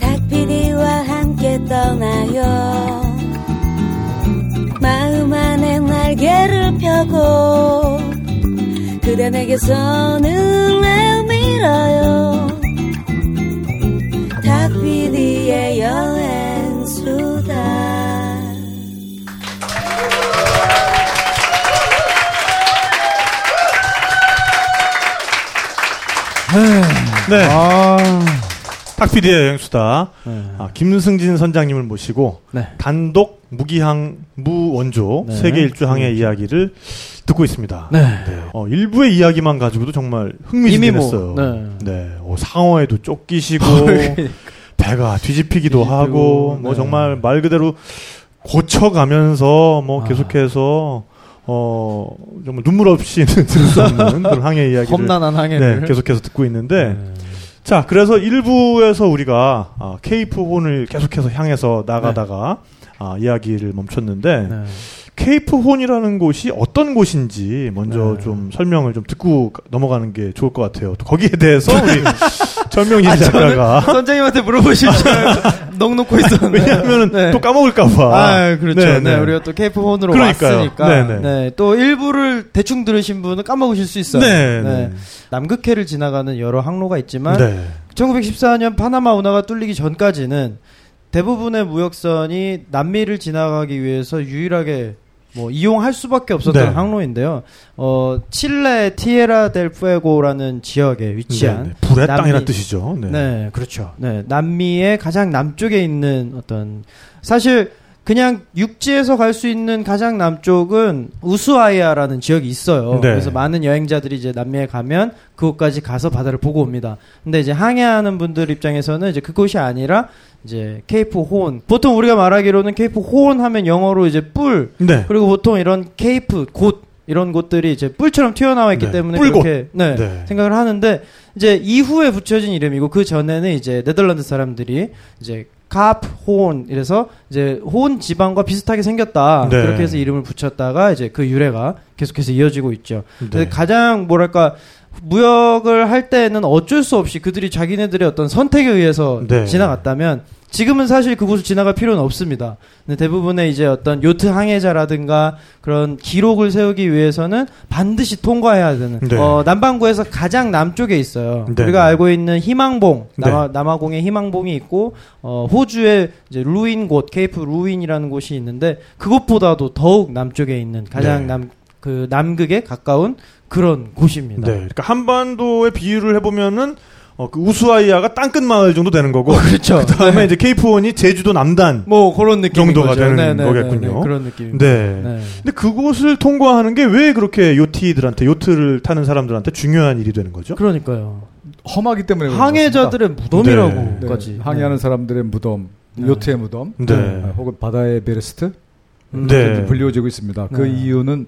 닭피디와 함께 떠나요. 마음 안에 날개를 펴고 그대 내게서 눈을 밀어요. 닭피디의 여행수다. 네. 아, 탁피디의 여행수다. 네. 아, 김승진 선장님을 모시고 네. 단독 무기항 무원조 네. 세계 일주항의 이야기를 듣고 있습니다. 네. 어, 일부의 이야기만 가지고도 정말 이미 뭐, 흥미진진했어요. 네. 네. 어, 상어에도 쫓기시고 그러니까. 배가 뒤집히기도 뒤집히고, 하고 뭐 네. 정말 말 그대로 고쳐가면서 뭐 아. 계속해서 어 정말 눈물 없이 들을 수 없는 그런 항해 이야기를 험난한 항해를 네, 계속해서 듣고 있는데 네. 자, 그래서 1부에서 우리가 아, 케이프 혼을 계속해서 향해서 나가다가 아, 이야기를 멈췄는데 네. 케이프 혼이라는 곳이 어떤 곳인지 먼저 네. 좀 설명을 좀 듣고 가- 넘어가는 게 좋을 것 같아요. 거기에 대해서 우리 전명진 아, 작가가 선장님한테 물어보실 줄넉 놓고 있었는데. 왜냐하면 네. 또 까먹을까봐. 아, 그렇죠. 네, 네, 네. 우리가 또 케이프 폰으로 그러니까요. 왔으니까. 네, 네. 네, 또 일부를 대충 들으신 분은 까먹으실 수 있어요. 네, 네. 남극해를 지나가는 여러 항로가 있지만 네. 1914년 파나마 운하가 뚫리기 전까지는 대부분의 무역선이 남미를 지나가기 위해서 유일하게 뭐 이용할 수밖에 없었던 네. 항로인데요. 어 칠레 티에라 델 푸에고라는 지역에 위치한 네, 네. 불의 남미- 땅이라는 뜻이죠. 네. 네. 그렇죠. 네, 남미의 가장 남쪽에 있는 어떤 사실 그냥 육지에서 갈 수 있는 가장 남쪽은 우스아이아라는 지역이 있어요. 네. 그래서 많은 여행자들이 이제 남미에 가면 그곳까지 가서 바다를 보고 옵니다. 근데 이제 항해하는 분들 입장에서는 이제 그곳이 아니라 이제 케이프 호온. 보통 우리가 말하기로는 케이프 호온 하면 영어로 이제 뿔 네. 그리고 보통 이런 케이프 곳 이런 곳들이 이제 뿔처럼 튀어나와 있기 네, 때문에 뿔곳. 그렇게 네, 네. 생각을 하는데 이제 이후에 붙여진 이름이고 그 전에는 이제 네덜란드 사람들이 이제 카프 호온 이래서 이제 호온 지방과 비슷하게 생겼다 네. 그렇게 해서 이름을 붙였다가 이제 그 유래가 계속해서 이어지고 있죠. 네. 가장 뭐랄까 무역을 할 때는 어쩔 수 없이 그들이 자기네들의 어떤 선택에 의해서 네. 지나갔다면 지금은 사실 그곳을 지나갈 필요는 없습니다. 근데 대부분의 이제 어떤 요트 항해자라든가 그런 기록을 세우기 위해서는 반드시 통과해야 되는 네. 어, 남반구에서 가장 남쪽에 있어요. 네. 우리가 알고 있는 희망봉 네. 남아, 남아공에 희망봉이 있고 어, 호주에 이제 루인 곳 케이프 루인이라는 곳이 있는데 그곳보다도 더욱 남쪽에 있는 가장 네. 남그 남극에 가까운 그런 곳입니다. 네. 그러니까 한반도의 비유를 해보면은 어, 그 우수아이아가 땅끝 마을 정도 되는 거고. 그렇죠. 그 다음에 이제 케이프혼이 제주도 남단. 뭐 그런 느낌 정도가 되는 거겠군요. 그런 느낌. 네. 근데 그곳을 통과하는 게 왜 그렇게 yachtie들한테 요트를 타는 사람들한테 중요한 일이 되는 거죠? 그러니까 험하기 때문에 항해자들의 네, 무덤이라고까지 네, 항해하는 사람들의 무덤, 네. 요트의 무덤, 네. 아, 혹은 바다의 에베레스트 음. 네. 불리워지고 있습니다. 그 네. 이유는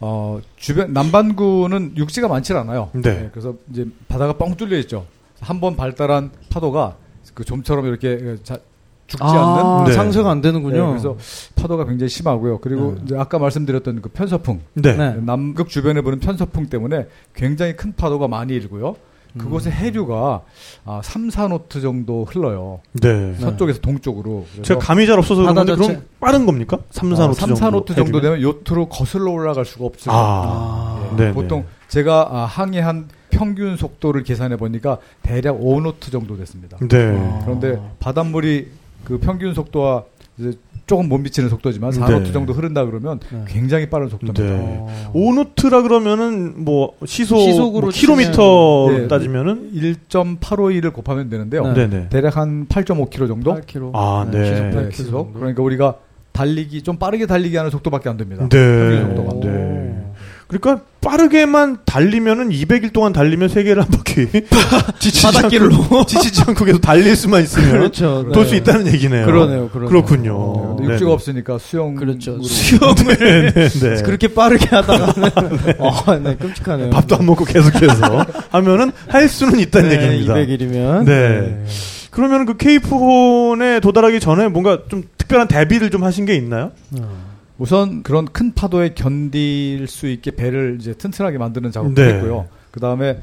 어, 주변 남반구는 육지가 많지 않아요. 네. 그래서 이제 바다가 뻥 뚫려 있죠. 한 번 발달한 파도가 그 좀처럼 이렇게 자, 죽지 아, 않는 네. 상쇄가 안 네, 되는군요. 그래서 파도가 굉장히 심하고요. 그리고 네. 이제 아까 말씀드렸던 그 편서풍, 네. 네. 남극 주변에 부는 편서풍 때문에 굉장히 큰 파도가 많이 일고요. 그곳의 음. 해류가 아, 3, 4노트 정도 흘러요. 네. 서쪽에서 동쪽으로. 제가 감이 잘 없어서 그런데 그럼 빠른 겁니까? 3, 4노트 아, 정도. 3, 4노트 정도? 되면 요트로 거슬러 올라갈 수가 없어요. 아. 예. 네, 보통 네. 제가 아, 항해한 평균 속도를 계산해 보니까 대략 5노트 정도 됐습니다. 네. 아. 그런데 바닷물이 그 평균 속도와 이제 조금 못 미치는 속도지만 네. 4노트 정도 흐른다 그러면 네. 굉장히 빠른 속도입니다. 네. 어. 5노트라 그러면은 뭐 시속 시속으로 뭐 킬로미터 치면- 예. 따지면은 1.851을 곱하면 되는데요. 네. 네, 네. 대략 한 8.5km 정도? 8km. 아, 네. 시속 네, 8km 시속. 정도. 그러니까 우리가 달리기 좀 빠르게 달리기 하는 속도밖에 안 됩니다. 네. 속도가. 네. 그러니까 빠르게만 달리면은 200일 동안 달리면 세계를 한 바퀴 지치지 바닷길로. 않고, 지치지 않고 계속 달릴 수만 있으면 그렇죠. 돌 네. 수 있다는 얘기네요. 그러네요. 그러네요. 그렇군요. 어. 근데 육지가 없으니까 수영 그렇죠. 수영을 네, 네, 네. 그렇게 빠르게 하다가는 어, 네, 끔찍하네요. 밥도 안 먹고 계속해서 하면은 할 수는 있다는 네, 얘기입니다. 200일이면. 네. 그러면 그 케이프혼에 도달하기 전에 뭔가 좀 특별한 대비를 좀 하신 게 있나요? 우선 그런 큰 파도에 견딜 수 있게 배를 이제 튼튼하게 만드는 작업을 네. 했고요. 그 다음에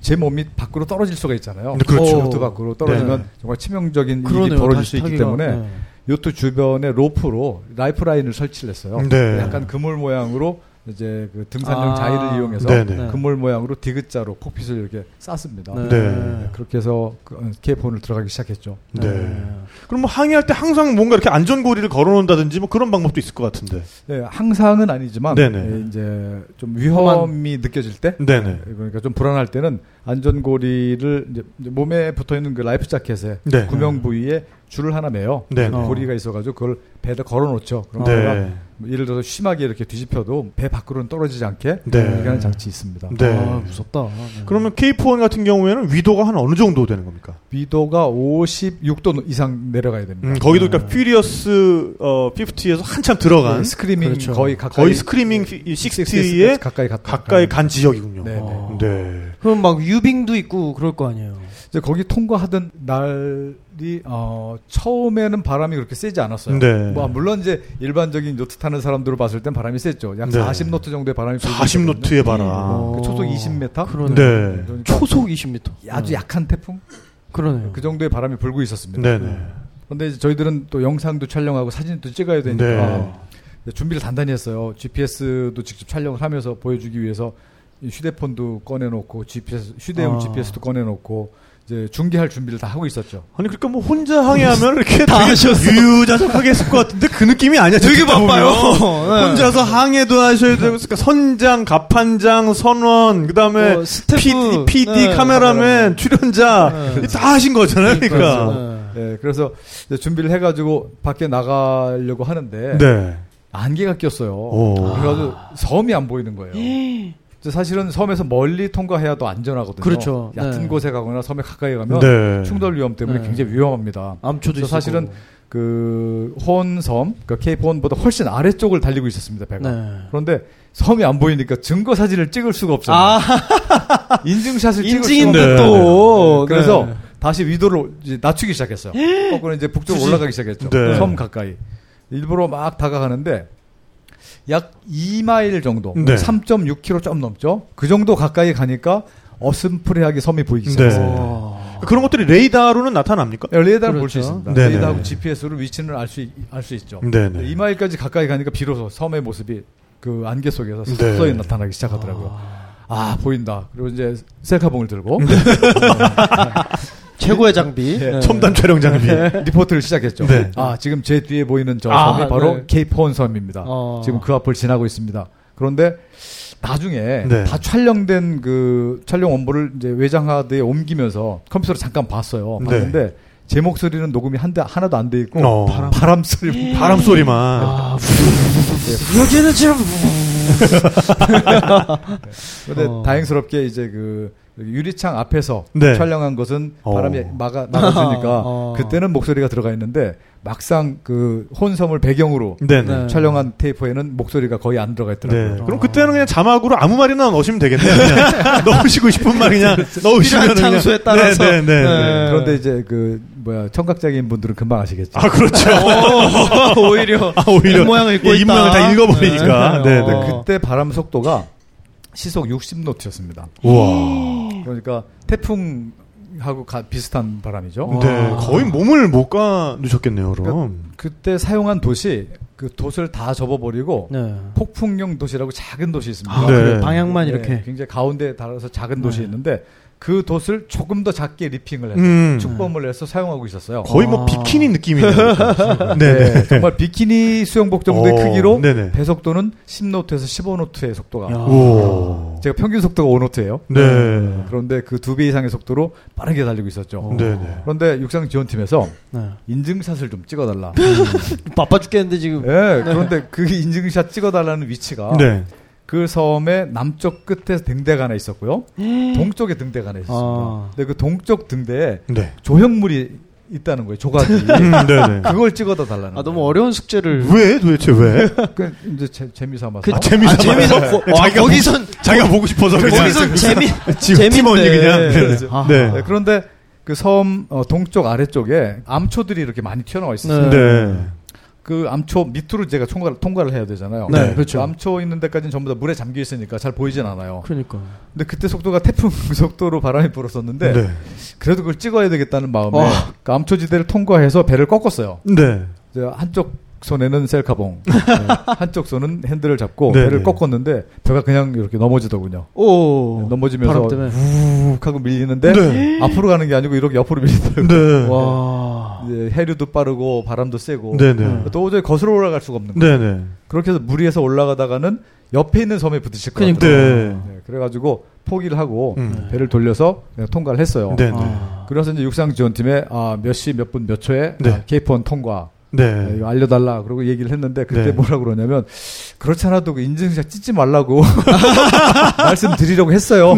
제 몸이 밖으로 떨어질 수가 있잖아요. 네, 그렇죠. 요트 밖으로 떨어지면 네. 정말 치명적인 일이 그러네요. 벌어질 다시 수 있기 타기가. 때문에 네. 요트 주변에 로프로 lifeline을 설치를 했어요. 네. 약간 그물 모양으로 이제 그 등산용 아. 자일을 이용해서 네네. 네. 그물 모양으로 디귿자로 cockpit을 이렇게 쌌습니다. 네. 네. 그렇게 해서 그 케이프혼을 들어가기 시작했죠. 네. 그럼 뭐 항해할 때 항상 뭔가 이렇게 안전고리를 걸어놓는다든지 뭐 그런 방법도 있을 것 같은데. 네, 항상은 아니지만 네네. 예, 이제 좀 위험이 느껴질 때, 네네. 예, 그러니까 좀 불안할 때는 안전고리를 이제 몸에 붙어 있는 그 life jacket에 네. 구명 부이에 줄을 하나 매요. 네. 어. 고리가 있어가지고 그걸 배에다 걸어놓죠. 네. 뭐 예를 들어서 심하게 이렇게 뒤집혀도 배 밖으로는 떨어지지 않게 네. 이렇게 하는 장치 있습니다. 네. 아, 무섭다. 네. 그러면 K4 같은 경우에는 위도가 한 어느 정도 되는 겁니까? 위도가 56도 이상 내려가야 됩니다. 음, 거기도 네. 그러니까 Furious 어, 50에서 한참 들어간 네, Screaming 그렇죠. 거의 가까이 거의 Screaming 60에 가까이 갔다 가까이 간 지역이군요. 네, 네. 어. 네. 그럼 막 유빙도 있고 그럴 거 아니에요. 이제 거기 통과하던 날이 어, 처음에는 바람이 그렇게 세지 않았어요. 네. 뭐 물론 이제 일반적인 요트 타는 사람들을 봤을 땐 바람이 셌죠. 약 네. 40노트 정도의 바람이 불고 40노트의 바람. 어. 그 초속 20m? 그러네. 네. 그러니까 초속 20m. 아주 네. 약한 태풍? 그러네요. 그 정도의 바람이 불고 있었습니다. 네네. 그런데 이제 저희들은 또 영상도 촬영하고 사진도 찍어야 되니까 네. 준비를 단단히 했어요. GPS도 직접 촬영을 하면서 보여주기 위해서 이 휴대폰도 꺼내놓고 GPS 휴대용 아. GPS도 꺼내놓고 이제 중계할 준비를 다 하고 있었죠. 아니 그러니까 뭐 혼자 항해하면 이렇게 다. 유유자적하게 했을 것 같은데 그 느낌이 아니야. 되게. 바빠요. 네. 혼자서 항해도 하셔야 되고 그러니까 선장, 갑판장, 선원, 그다음에 어, 스태프, PD, PD 네, 카메라맨, 출연자 네. 다 하신 거잖아요. 그러니까. 네. 네, 그래서 이제 준비를 해가지고 밖에 나가려고 하는데 네. 안개가 꼈어요. 오. 그래가지고 섬이 안 보이는 거예요. 사실은 섬에서 멀리 통과해야 더 안전하거든요. 그렇죠. 얕은 네. 곳에 가거나 섬에 가까이 가면 네. 충돌 위험 때문에 네. 굉장히 위험합니다. 암초도 그래서. 사실은 그 호언섬, 그 케이프 호언보다 훨씬 아래쪽을 달리고 있었습니다, 배가. 네. 그런데 섬이 안 보이니까 증거 사진을 찍을 수가 없잖아요. 아, 인증샷을 찍을 수가 네. 또. 네, 그래서 네. 다시 위도를 이제 낮추기 시작했어요. 거꾸로 이제 북쪽으로 올라가기 시작했죠. 네. 섬 가까이. 일부러 막 다가가는데 약 2마일 정도, 네. 3.6km 좀 넘죠. 그 정도 가까이 가니까 어슴푸레하게 섬이 보이기 네. 시작했어요. 와. 그런 것들이 레이더로는 나타납니까? 볼수 그렇죠. 있습니다. 네네. 레이더하고 GPS로 위치는 알수 알 수 있죠. 네네. 2마일까지 가까이 가니까 비로소 섬의 모습이 그 안개 속에서 네. 서서히 나타나기 시작하더라고요. 아 보인다. 그리고 이제 셀카봉을 들고 최고의 장비. 네. 네. 첨단 촬영 장비. 리포트를 시작했죠. 네. 아 지금 제 뒤에 보이는 저 아, 섬이 바로 네. 케이프온 섬입니다. 어. 지금 그 앞을 지나고 있습니다. 그런데 나중에 네. 다 촬영된 그 촬영 원본을 이제 외장하드에 옮기면서 컴퓨터로 잠깐 봤어요. 네. 봤는데 제 목소리는 녹음이 한 대, 하나도 안 돼 있고 어. 바람, 바람 소리 바람 소리만. 아, 여기는 지금 근데 어. 다행스럽게 이제 그 유리창 앞에서 네. 촬영한 것은 어. 바람이 막아 막아주니까 어. 그때는 목소리가 들어가 있는데 막상 그 혼섬을 배경으로 네네. 네. 촬영한 테이프에는 목소리가 거의 안 들어가 네. 있더라고요. 그럼 그때는 그냥 자막으로 아무 말이나 넣으시면 되겠네요. 그냥 넣으시고 싶은 말 그냥 넣으시면 필요한 장소에 따라서. 네, 네, 네. 네. 그런데 이제 그 뭐야 청각적인 분들은 금방 아시겠죠. 아 그렇죠. 어, 오히려 아, 오히려 입모양을 읽고 예, 있다. 입모양을 다 읽어버리니까. 네, 네. 어. 그때 바람 속도가 시속 60노트였습니다. 우 와. 그러니까 태풍 하고 가- 비슷한 바람이죠. 네, 거의 몸을 못 가누셨겠네요, 그럼. 그때 사용한 돛이 그 돛을 다 접어버리고 네. 폭풍령 돛이라고 작은 돛이 있습니다. 아, 네. 그래. 방향만 네, 이렇게. 굉장히 가운데 달아서 작은 돛이 네. 있는데 그 돛을 조금 더 작게 리핑을 해서 음. 축범을 해서 사용하고 있었어요. 거의 뭐 아. 비키니 느낌이네요. 네, 네, 네. 정말 비키니 수영복 정도의 어, 크기로 네네. 배속도는 10노트에서 15노트의 속도가 야. 오. 제가 평균 속도가 5노트예요. 네. 그런데 그 두 배 이상의 속도로 빠르게 달리고 있었죠. 네, 네. 그런데 육상 지원팀에서 네. 인증샷을 좀 찍어달라. 바빠 죽겠는데 지금. 네, 그런데 그 인증샷 찍어달라는 위치가 네. 그 섬의 남쪽 끝에 등대가 하나 있었고요. 동쪽에 등대가 하나 있었습니다. 아. 근데 그 동쪽 등대에 네. 조형물이 있다는 거예요. 조각이. 음, 네, 네. 그걸 찍어다 달라는 아, 너무 거예요. 어려운 숙제를. 왜 도대체 왜? 그 이제 재, 재미삼아서. 그 아, 재미삼아. 아, 재미삼- 네. 와, 자기가 거기선- 자기가 보고 싶어서. 거기선 재미, 재밌네. 그냥. 네. 그렇죠. 아. 네. 네, 그런데 그섬 어, 동쪽 아래쪽에 암초들이 이렇게 많이 튀어나와 있었어요. 네. 네. 그 암초 밑으로 제가 통과를, 통과를 해야 되잖아요. 네, 그렇죠. 그 암초 있는 데까지는 전부 다 물에 잠겨 있으니까 잘 보이진 않아요. 그러니까. 근데 그때 속도가 태풍 속도로 바람이 불었었는데 네. 그래도 그걸 찍어야 되겠다는 마음에 어. 그 암초지대를 통과해서 배를 꺾었어요. 네. 한쪽 손에는 셀카봉, 네, 한쪽 손은 핸들을 잡고 네, 배를 네. 꺾었는데 배가 그냥 이렇게 넘어지더군요. 오. 넘어지면서. 훅 하고 밀리는데 네. 앞으로 가는 게 아니고 이렇게 옆으로 밀리더라고요. 네. 와. 이제 해류도 빠르고 바람도 세고 네네. 도저히 거슬러 올라갈 수가 없는 거예요. 그렇게 해서 물 위에서 올라가다가는 옆에 있는 섬에 부딪힐. 네. 네, 그래가지고 포기를 하고 음. 배를 돌려서 통과를 했어요. 아. 그래서 이제 육상 지원팀에 아, 몇 시 몇 분 몇 초에 네. 아, 케이프원 통과 네. 네, 이거 알려달라 그러고 얘기를 했는데 그때 네. 뭐라 그러냐면 그렇잖아도 그 인증샷 찍지 말라고 말씀드리려고 했어요.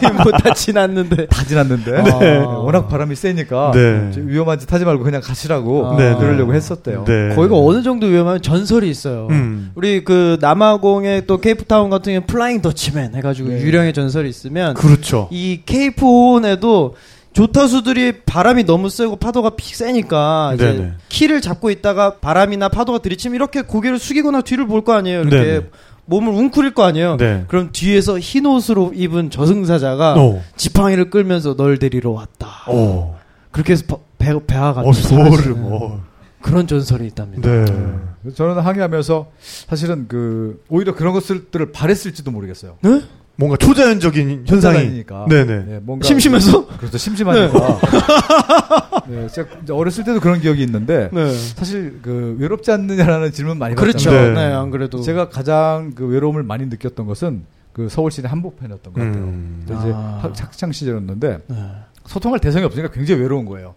지금 뭐다 지났는데. 다 지났는데 네. 네, 워낙 바람이 세니까 네. 좀 위험한 짓 하지 말고 그냥 가시라고 아. 네, 네. 그러려고 했었대요. 네. 거기가 어느 정도 위험하면 전설이 있어요. 음. 우리 그 남아공의 또 케이프타운 같은 경우는 Flying Dutchman 해가지고 네. 유령의 전설이 있으면 그렇죠. 이 케이프 호운에도 조타수들이 바람이 너무 세고 파도가 픽 세니까 이제 네네. 키를 잡고 있다가 바람이나 파도가 들이치면 이렇게 고개를 숙이거나 뒤를 볼 거 아니에요. 이렇게 네네. 몸을 웅크릴 거 아니에요. 네. 그럼 뒤에서 흰 옷으로 입은 저승사자가 어. 지팡이를 끌면서 널 데리러 왔다. 어. 그렇게 해서 바- 배, 배가 어, 어. 그런 전설이 있답니다. 네. 저는 항해하면서 사실은 그 오히려 그런 것들을 바랬을지도 모르겠어요. 네? 뭔가 초자연적인 현상이. 네네. 네, 뭔가 심심해서? 그렇죠 심심하니까. 네, 제가 이제 어렸을 때도 그런 기억이 있는데 네. 사실 그 외롭지 않느냐라는 질문 많이 그렇죠. 받잖아요. 네. 네. 안 그래도 제가 가장 그 외로움을 많이 느꼈던 것은 그 서울 시내 한복판이었던 것 같아요. 음. 이제 아. 학- 학창 시절이었는데 네. 소통할 대상이 없으니까 굉장히 외로운 거예요.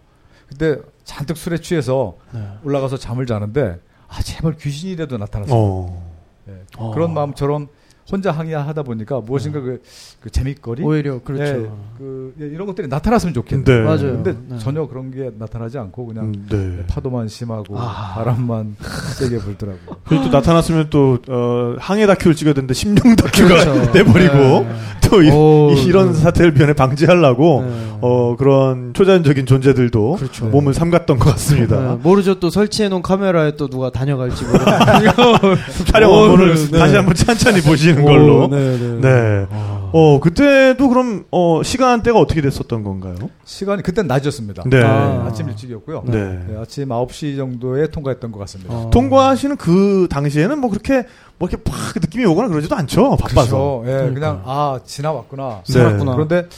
그때 잔뜩 술에 취해서 네. 올라가서 잠을 자는데 아 제발 귀신이라도 나타났으면 어. 네. 어. 그런 마음처럼 혼자 항해하다 보니까 무엇인가 그, 그 재밌거리 오히려 그렇죠. 예, 그 예, 이런 것들이 나타났으면 좋겠네. 네. 맞아요. 근데 네. 전혀 그런 게 나타나지 않고 그냥 음, 네. 파도만 심하고 아. 바람만 세게 불더라고요. 그리고 또 나타났으면 또 어, 항해 다큐를 찍어야 되는데 심령 다큐가 그렇죠. 돼버리고 네. 또 이, 오, 런 네. 사태를 변해 방지하려고 네. 어, 그런 초자연적인 존재들도 그렇죠. 몸을 삼갔던 것 같습니다. 네, 모르죠. 또 설치해놓은 카메라에 또 누가 다녀갈지 모르고. 촬영 오, 원본을 네. 다시 한번 찬찬히 보시는 걸로. 오, 네, 네. 네. 어, 그때도 그럼, 어, 시간대가 어떻게 됐었던 건가요? 시간이 그땐 낮이었습니다. 네. 아. 아침 일찍이었고요. 네. 네, 아침 9시 정도에 통과했던 것 같습니다. 어. 통과하시는 그 당시에는 뭐 그렇게, 뭐 이렇게 팍 느낌이 오거나 그러지도 않죠. 바빠서. 그렇죠. 예, 그러니까. 그냥 아 지나왔구나. 네. 살았구나. 그런데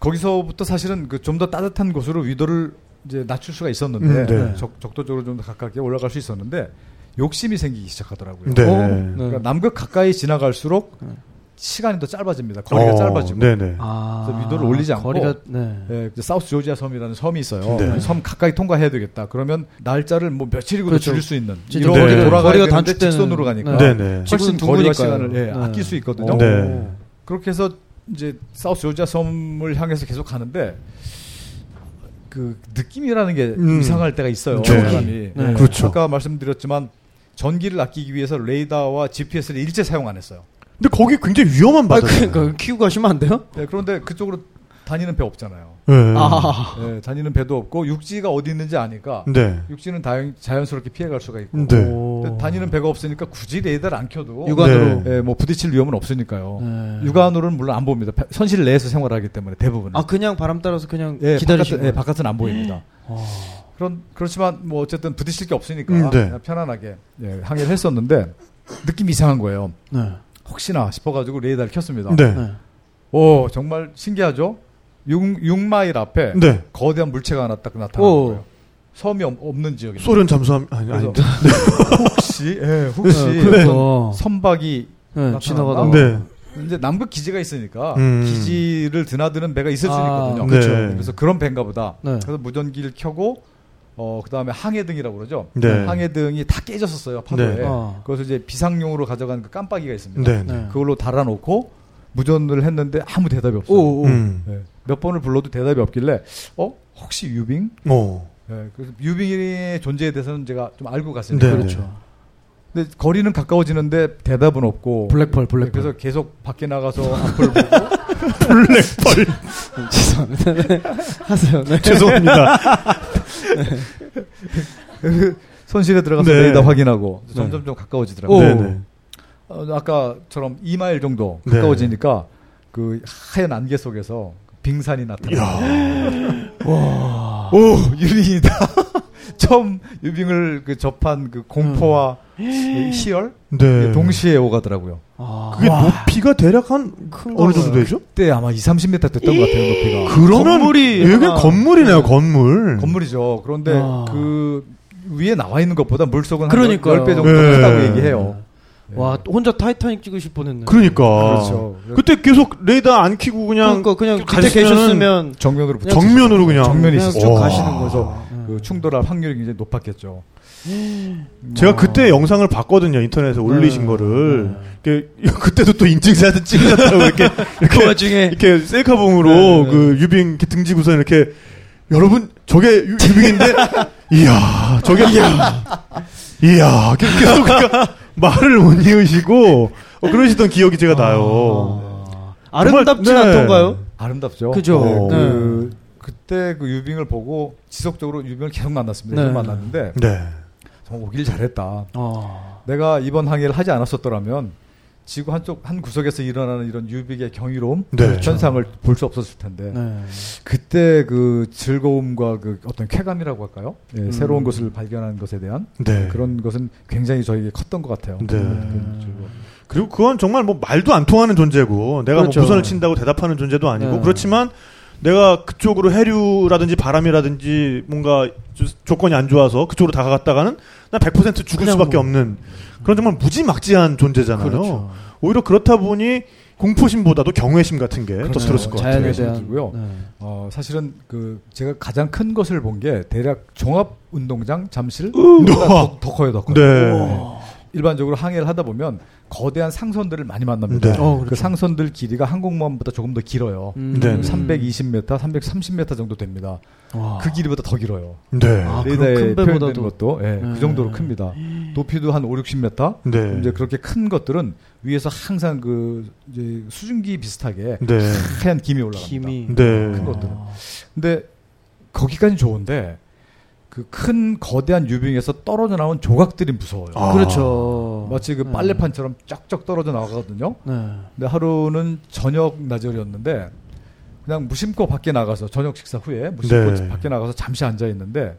거기서부터 사실은 그 좀 더 따뜻한 곳으로 위도를 이제 낮출 수가 있었는데 음, 네. 적, 적도적으로 좀 더 가깝게 올라갈 수 있었는데 욕심이 생기기 시작하더라고요. 네. 어? 네. 그러니까 남극 가까이 지나갈수록 네. 시간이 더 짧아집니다. 거리가 어, 짧아지고. 네네. 아, 그래서 위도를 올리지 않고 거리가, 네. 예, 그 사우스 조지아 섬이라는 섬이 있어요. 네. 섬 가까이 통과해야 되겠다. 그러면 날짜를 뭐 며칠이고도 그렇죠. 줄일 수 있는 이런 거리가- 돌아가야 거리가 되는데 직선으로 가니까 네. 네네. 훨씬 지구는 거리와. 시간을 예, 네. 아낄 수 있거든요. 네. 그렇게 해서 이제 사우스 조지아 섬을 향해서 계속 가는데 그 느낌이라는 게 음. 이상할 때가 있어요. 네. 사람이. 네. 그렇죠. 아까 말씀드렸지만 전기를 아끼기 위해서 레이더와 GPS를 일제 사용 안 했어요. 근데 거기 굉장히 위험한 아, 바다잖아요. 그러니까 키우고 가시면 안 돼요? 네, 그런데 그쪽으로 다니는 배 없잖아요. 네. 아, 네, 다니는 배도 없고 육지가 어디 있는지 아니까 네. 육지는 다행, 자연스럽게 피해갈 수가 있고 네. 다니는 배가 없으니까 굳이 레이더를 안 켜도 육안으로. 예, 뭐 부딪힐 위험은 없으니까요. 네. 육안으로는 물론 안 봅니다. 배- 선실 내에서 생활하기 때문에 대부분. 아, 그냥 바람 따라서 그냥 예, 기다리시고. 바깥, 예, 바깥은 안 보입니다. 어. 그런 그렇지만 뭐 어쨌든 부딪힐 게 없으니까 음, 네. 편안하게 예, 항해를 했었는데 느낌이 이상한 거예요. 네. 혹시나 싶어가지고 레이더를 켰습니다. 네. 네. 오 정말 신기하죠. 6, 6마일 앞에 네. 거대한 물체가 하나 딱 나타나는 오. 거예요. 섬이 없, 없는 지역입니다. 소련 잠수함, 아니, 아닌데. 혹시 예, 혹시 네. 선박이 네? 지나가다가. 네. 이제 남극 기지가 있으니까 음. 기지를 드나드는 배가 있을 수 아, 있거든요. 그렇죠. 네. 그래서 그런 배인가 보다. 네. 그래서 무전기를 켜고 어 그 다음에 항해등이라고 그러죠. 네. 항해등이 다 깨졌었어요 파도에. 네. 어. 그것을 이제 비상용으로 가져간 그 깜빡이가 있습니다. 네. 네. 그걸로 달아놓고 무전을 했는데 아무 대답이 없어요. 오, 오. 음. 네. 몇 번을 불러도 대답이 없길래 어 혹시 유빙? 어. 네. 그래서 유빙의 존재에 대해서는 제가 좀 알고 갔습니다. 네. 그렇죠. 근데 거리는 가까워지는데 대답은 없고. 블랙펄, 네, 블랙펄. 그래서 계속 밖에 나가서 앞을 보고 블랙펄. 죄송합니다. 네. 하세요. 네. 죄송합니다. 손실에 들어가서 네. 레이더 확인하고 네. 점점 좀 가까워지더라고요. 오. 네네. 어, 아까처럼 2마일 정도 네. 가까워지니까 그 하얀 안개 속에서 빙산이 나타나요. 와, 오 유빙이다. 처음 유빙을 그 접한 그 공포와 그 희열 네. 동시에 오가더라고요. 아, 그게 높이가 대략 한큰 어느 정도 되죠? 그때 아마 2, 30m 됐던 것 같아요 높이가. 그러면 건물이 이게 하나- 건물이네요, 네. 건물. 건물이죠. 그런데 아. 그 위에 나와 있는 것보다 물속은 그러니까요. 한 10배 정도 네. 크다고 얘기해요. 와 혼자 타이타닉 찍으실 뻔했네. 그러니까. 그렇죠. 그때 계속 레이더 안 켜고 그냥 그러니까 그냥 그때 계셨으면 정면으로 붙여 정면으로 그냥. 정면이 그냥 있었죠. 가시는 거죠. 그 충돌할 확률이 굉장히 높았겠죠. 제가 그때 영상을 봤거든요, 인터넷에 올리신 네. 거를. 이렇게 그때도 또 인증사진 찍으셨다고 이렇게 그 이렇게 와중에 이렇게 셀카봉으로 네, 네. 그 유빙 이렇게 등지고서 이렇게 여러분 저게 유, 유빙인데 이야 저게 이야 이야 계속 계속 그러니까 말을 못 이으시고 어, 그러시던 기억이 제가 나요. 아, 아름답진 정말, 네. 않던가요? 아름답죠. 그죠. 어. 네. 그, 그때 그 유빙을 보고 지속적으로 유빙을 계속 만났습니다. 네. 계속 만났는데 네. 정말 오길 잘했다. 어. 내가 이번 항해를 하지 않았었더라면 지구 한쪽 한 구석에서 일어나는 이런 유빅의 경이로움 네. 현상을 볼 수 없었을 텐데 네. 그때 그 즐거움과 그 어떤 쾌감이라고 할까요? 예, 음. 새로운 것을 발견하는 것에 대한 네. 그런 것은 굉장히 저에게 컸던 것 같아요. 네. 그 즐거움. 그리고 그건 정말 뭐 말도 안 통하는 존재고 내가 그렇죠. 뭐 무선을 친다고 대답하는 존재도 아니고 네. 그렇지만 내가 그쪽으로 해류라든지 바람이라든지 뭔가 조- 조건이 안 좋아서 그쪽으로 다가갔다가는 난100% 죽을 수밖에 뭐. 없는 그런 정말 무지막지한 존재잖아요. 그렇죠. 오히려 그렇다 보니 공포심보다도 경외심 같은 게더 그렇죠. 들었을 것 자연에 같아요. 대한 들고요. 네. 어, 사실은 그 제가 가장 큰 것을 본 게 대략 종합 운동장 잠실. 더, 더 커요, 더 커요. 네. 일반적으로 항해를 하다 보면 거대한 상선들을 많이 만납니다. 네. 어, 그 그렇죠. 상선들 길이가 항공모함보다 조금 더 길어요. 음. 네. 320m, 330m 정도 됩니다. 와. 그 길이보다 더 길어요. 네. 아, 레이더에 큰 표현되는. 것도 예, 네. 그 정도로 큽니다. 높이도 한 5, 60m. 네. 이제 그렇게 큰 것들은 위에서 항상 그 이제 수증기 비슷하게 네. 하얀 김이 올라갑니다. 김이 네. 큰 것들은. 근데 거기까지 좋은데 그 큰 거대한 유빙에서 떨어져 나온 조각들이 무서워요. 아. 그렇죠. 마치 그 네. 빨래판처럼 쫙쫙 떨어져 나가거든요. 네. 근데 하루는 저녁 나절이었는데 그냥 무심코 밖에 나가서 저녁 식사 후에 무심코 네. 밖에 나가서 잠시 앉아 있는데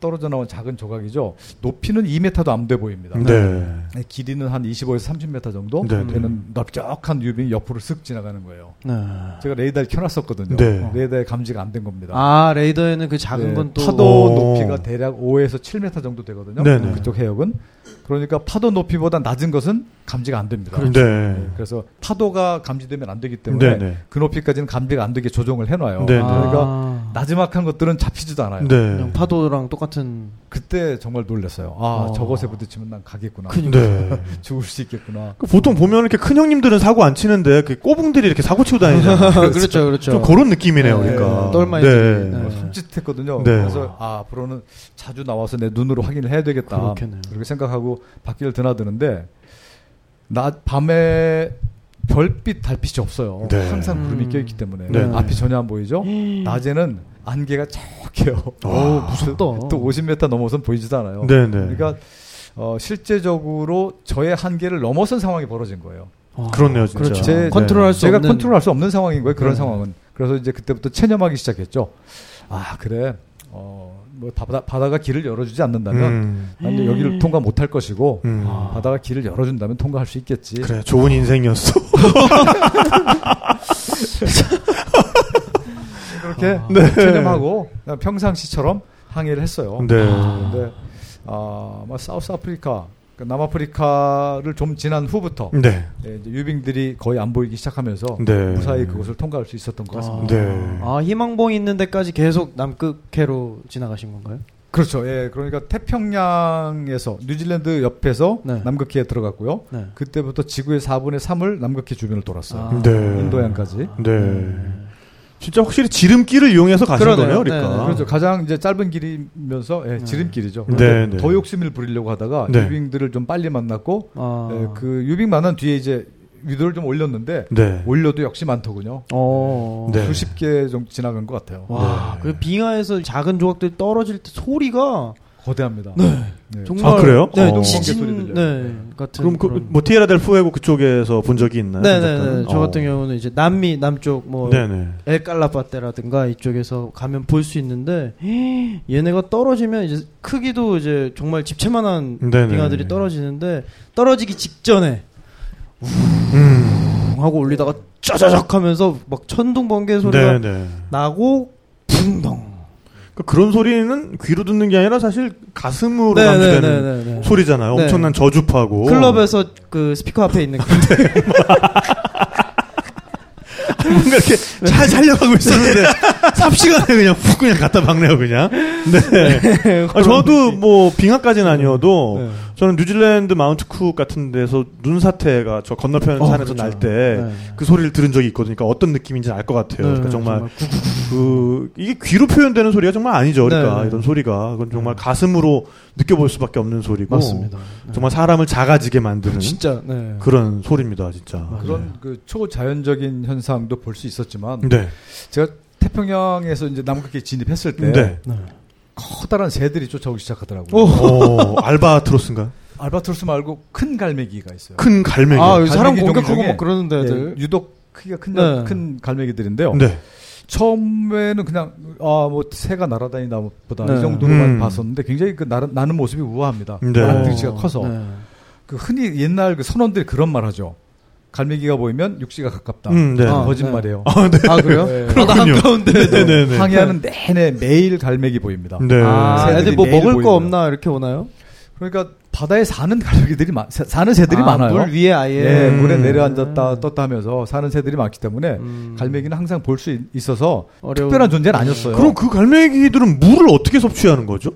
떨어져 나온 작은 조각이죠. 높이는 2m도 안 돼 보입니다. 네. 길이는 한 25에서 30m 정도 네, 네. 되는 넓적한 유빙이 옆으로 쓱 지나가는 거예요. 네. 제가 레이더를 켜놨었거든요. 네. 레이더에 감지가 안 된 겁니다. 아 레이더에는 그 작은 네, 건또 파도 오. 높이가 대략 5에서 7m 정도 되거든요. 네네. 그쪽 해역은 그러니까 파도 높이보다 낮은 것은 감지가 안 됩니다. 네. 네, 그래서 파도가 감지되면 안 되기 때문에 네. 네. 그 높이까지는 감지가 안 되게 조정을 해놔요. 네, 네. 그러니까 아, 나지막한 것들은 잡히지도 않아요. 그냥 네. 파도랑 똑같은 그때 정말 놀랐어요. 아 어. 저것에 부딪히면 난 가겠구나. 네. 죽을 수 있겠구나. 그 보통 보면 이렇게 큰 형님들은 사고 안 치는데 그 꼬붕들이 이렇게 사고 치고 다니잖아요. 그렇죠, 그렇죠. 좀 그런 느낌이네요, 네, 그러니까. 똘마이들이. 네. 네. 어, 섬찟했거든요. 네. 그래서 아 앞으로는 자주 나와서 내 눈으로 확인을 해야 되겠다. 그렇겠네요. 그렇게 생각하고 밖을 드나드는데 낮 밤에 별빛 달빛이 없어요. 네. 항상 구름이 음. 껴있기 때문에 네. 앞이 전혀 안 보이죠. 낮에는 안개가 촉해요. 오 무섭다. 또 50m 넘어선 보이지도 않아요. 네, 네. 그러니까 어, 실제적으로 저의 한계를 넘어선 상황이 벌어진 거예요. 아, 그렇네요, 진짜. 그렇죠. 제- 컨트롤할 수 제가 없는 컨트롤할 수 없는 상황인 거예요. 그런 네. 상황은. 그래서 이제 그때부터 체념하기 시작했죠. 아 그래. 어, 뭐 바다, 바다가 길을 열어주지 않는다면 음. 난 이제 여기를 통과 못할 것이고 음. 아. 바다가 길을 열어준다면 통과할 수 있겠지. 그래, 좋은 인생이었어. 그렇게 네. 체념하고 평상시처럼 항해를 했어요. 네. 근데 아, 아마 사우스 아프리카, 그 남아프리카를 좀 지난 후부터 네. 예, 이제 유빙들이 거의 안 보이기 시작하면서 네. 무사히 그곳을 통과할 수 있었던 것 같습니다. 네. 아 희망봉 있는 데까지 계속 남극해로 지나가신 건가요? 그렇죠. 예, 그러니까 태평양에서 뉴질랜드 옆에서 네. 남극해에 들어갔고요. 네. 그때부터 지구의 4분의 3을 남극해 주변을 돌았어요. 아. 네. 인도양까지. 네. 진짜 확실히 지름길을 이용해서 가신 그러네요. 거네요, 그러니까. 네, 그렇죠. 가장 이제 짧은 길이면서 예, 지름길이죠. 네, 네. 더 욕심을 부리려고 하다가 네. 유빙들을 좀 빨리 만났고 아. 예, 그 유빙 만난 뒤에 이제 위도를 좀 올렸는데 네. 올려도 역시 많더군요. 어. 네. 수십 개 정도 지나간 것 같아요. 와, 네. 그 빙하에서 작은 조각들이 떨어질 때 소리가 거대합니다. 네. 네. 정말 아, 그래요? 네, 어. 지진 들려요. 네, 같은 그럼 그, 그런- 뭐 티에라 델 푸에고 그쪽에서 본 적이 있나요? 네네네. 잠깐? 저 어. 같은 경우는 이제 남미 남쪽 뭐 네네. 엘칼라파테라든가 이쪽에서 가면 볼 수 있는데 얘네가 떨어지면 이제 크기도 이제 정말 집채만한. 빙하들이 떨어지는데 떨어지기 직전에 음. 하고 올리다가 짜자작 하면서 막 천둥 번개 소리가 네네. 나고 붕덩. 그 그런 소리는 귀로 듣는 게 아니라 사실 가슴으로 감지되는 네네네네. 소리잖아요. 네. 엄청난 저주파고. 클럽에서 그 스피커 앞에 있는 그 뭔가 이렇게 잘 살려가고 있었는데 삽시간에 그냥 훅 그냥 갖다 박네요 그냥. 네. 아, 저도 뭐 빙하까지는 아니어도 네. 저는 뉴질랜드 마운트 쿡 같은 데서 눈 사태가 저 건너편 어, 산에서 그렇죠. 날때그 네. 소리를 들은 적이 있거든요. 그러니까 어떤 느낌인지는 알것 같아요. 네, 그러니까 정말 구- 그 이게 귀로 표현되는 소리가 정말 아니죠. 그러니까 네, 네. 이런 소리가 그건 정말 가슴으로 느껴볼 수밖에 없는 소리고 맞습니다. 네. 정말 사람을 작아지게 만드는 진짜 네. 그런 소리입니다, 진짜. 맞아요. 그런 그 초자연적인 현상도 볼 수 있었지만 네. 제가 태평양에서 이제 남극에 진입했을 때 네. 네. 커다란 새들이 쫓아오기 시작하더라고요. 오. 어, 알바트로스인가? 알바트로스 말고 큰 갈매기가 있어요. 큰 갈매기. 아, 사람 갈매기 공격하고 종류 막 그러는데 예, 애들. 유독 크기가 큰, 네. 큰 갈매기들인데요. 네. 처음에는 그냥 아 뭐 새가 날아다니다 보다 네. 이 정도로만 음. 봤었는데 굉장히 그 나, 나는 모습이 우아합니다. 네. 나는 어. 덩치가 커서 네. 그 흔히 옛날 그 선원들이 그런 말 하죠. 갈매기가 보이면 육지가 가깝다. 음, 네. 아, 거짓말이에요. 아, 네. 아 그래요? 네. 바다 한가운데 네네네. 항해하는 내내 매일 갈매기 보입니다. 네. 아, 애들 뭐 먹을 거 보이고요. 없나 이렇게 오나요? 그러니까 바다에 사는 갈매기들이 많, 사- 사는 새들이 아, 많아요. 물 위에 아예 예, 물에 음. 내려앉았다 떴다 하면서 사는 새들이 많기 때문에 음. 갈매기는 항상 볼 수 있어서 어려운- 특별한 존재는 아니었어요. 그럼 그 갈매기들은 물을 어떻게 섭취하는 거죠?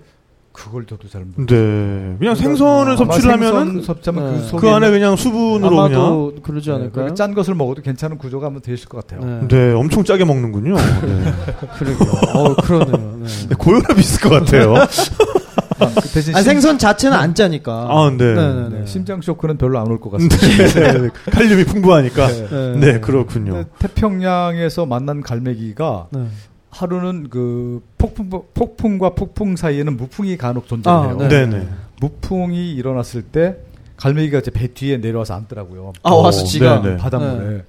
그걸 저도 잘 모르. 네. 그냥 생선을 섭취를 하면은 섭취하면 네. 그, 그 안에 그냥 수분으로 그냥 아마도 그러지 않을까요? 그냥 짠 것을 먹어도 괜찮은 구조가 한번 되실 것 같아요. 네. 네, 엄청 짜게 먹는군요. 네. 그러게요. 어, 그러네요. 네. 네, 고혈압 있을 것 같아요. 그 대신 아, 심, 생선 자체는 안 짜니까. 아, 네. 네네네. 네, 심장 쇼크는 별로 안 올 것 같습니다. 네, 네. 칼륨이 풍부하니까. 네. 네, 그렇군요. 태평양에서 만난 갈매기가 네. 하루는 그 폭풍 폭풍과 폭풍 사이에는 무풍이 간혹 아, 존재해요. 네. 네, 네. 무풍이 일어났을 때 갈매기가 이제 배 뒤에 내려와서 앉더라고요. 아, 와서 어, 지가. 네, 네. 바닷물에.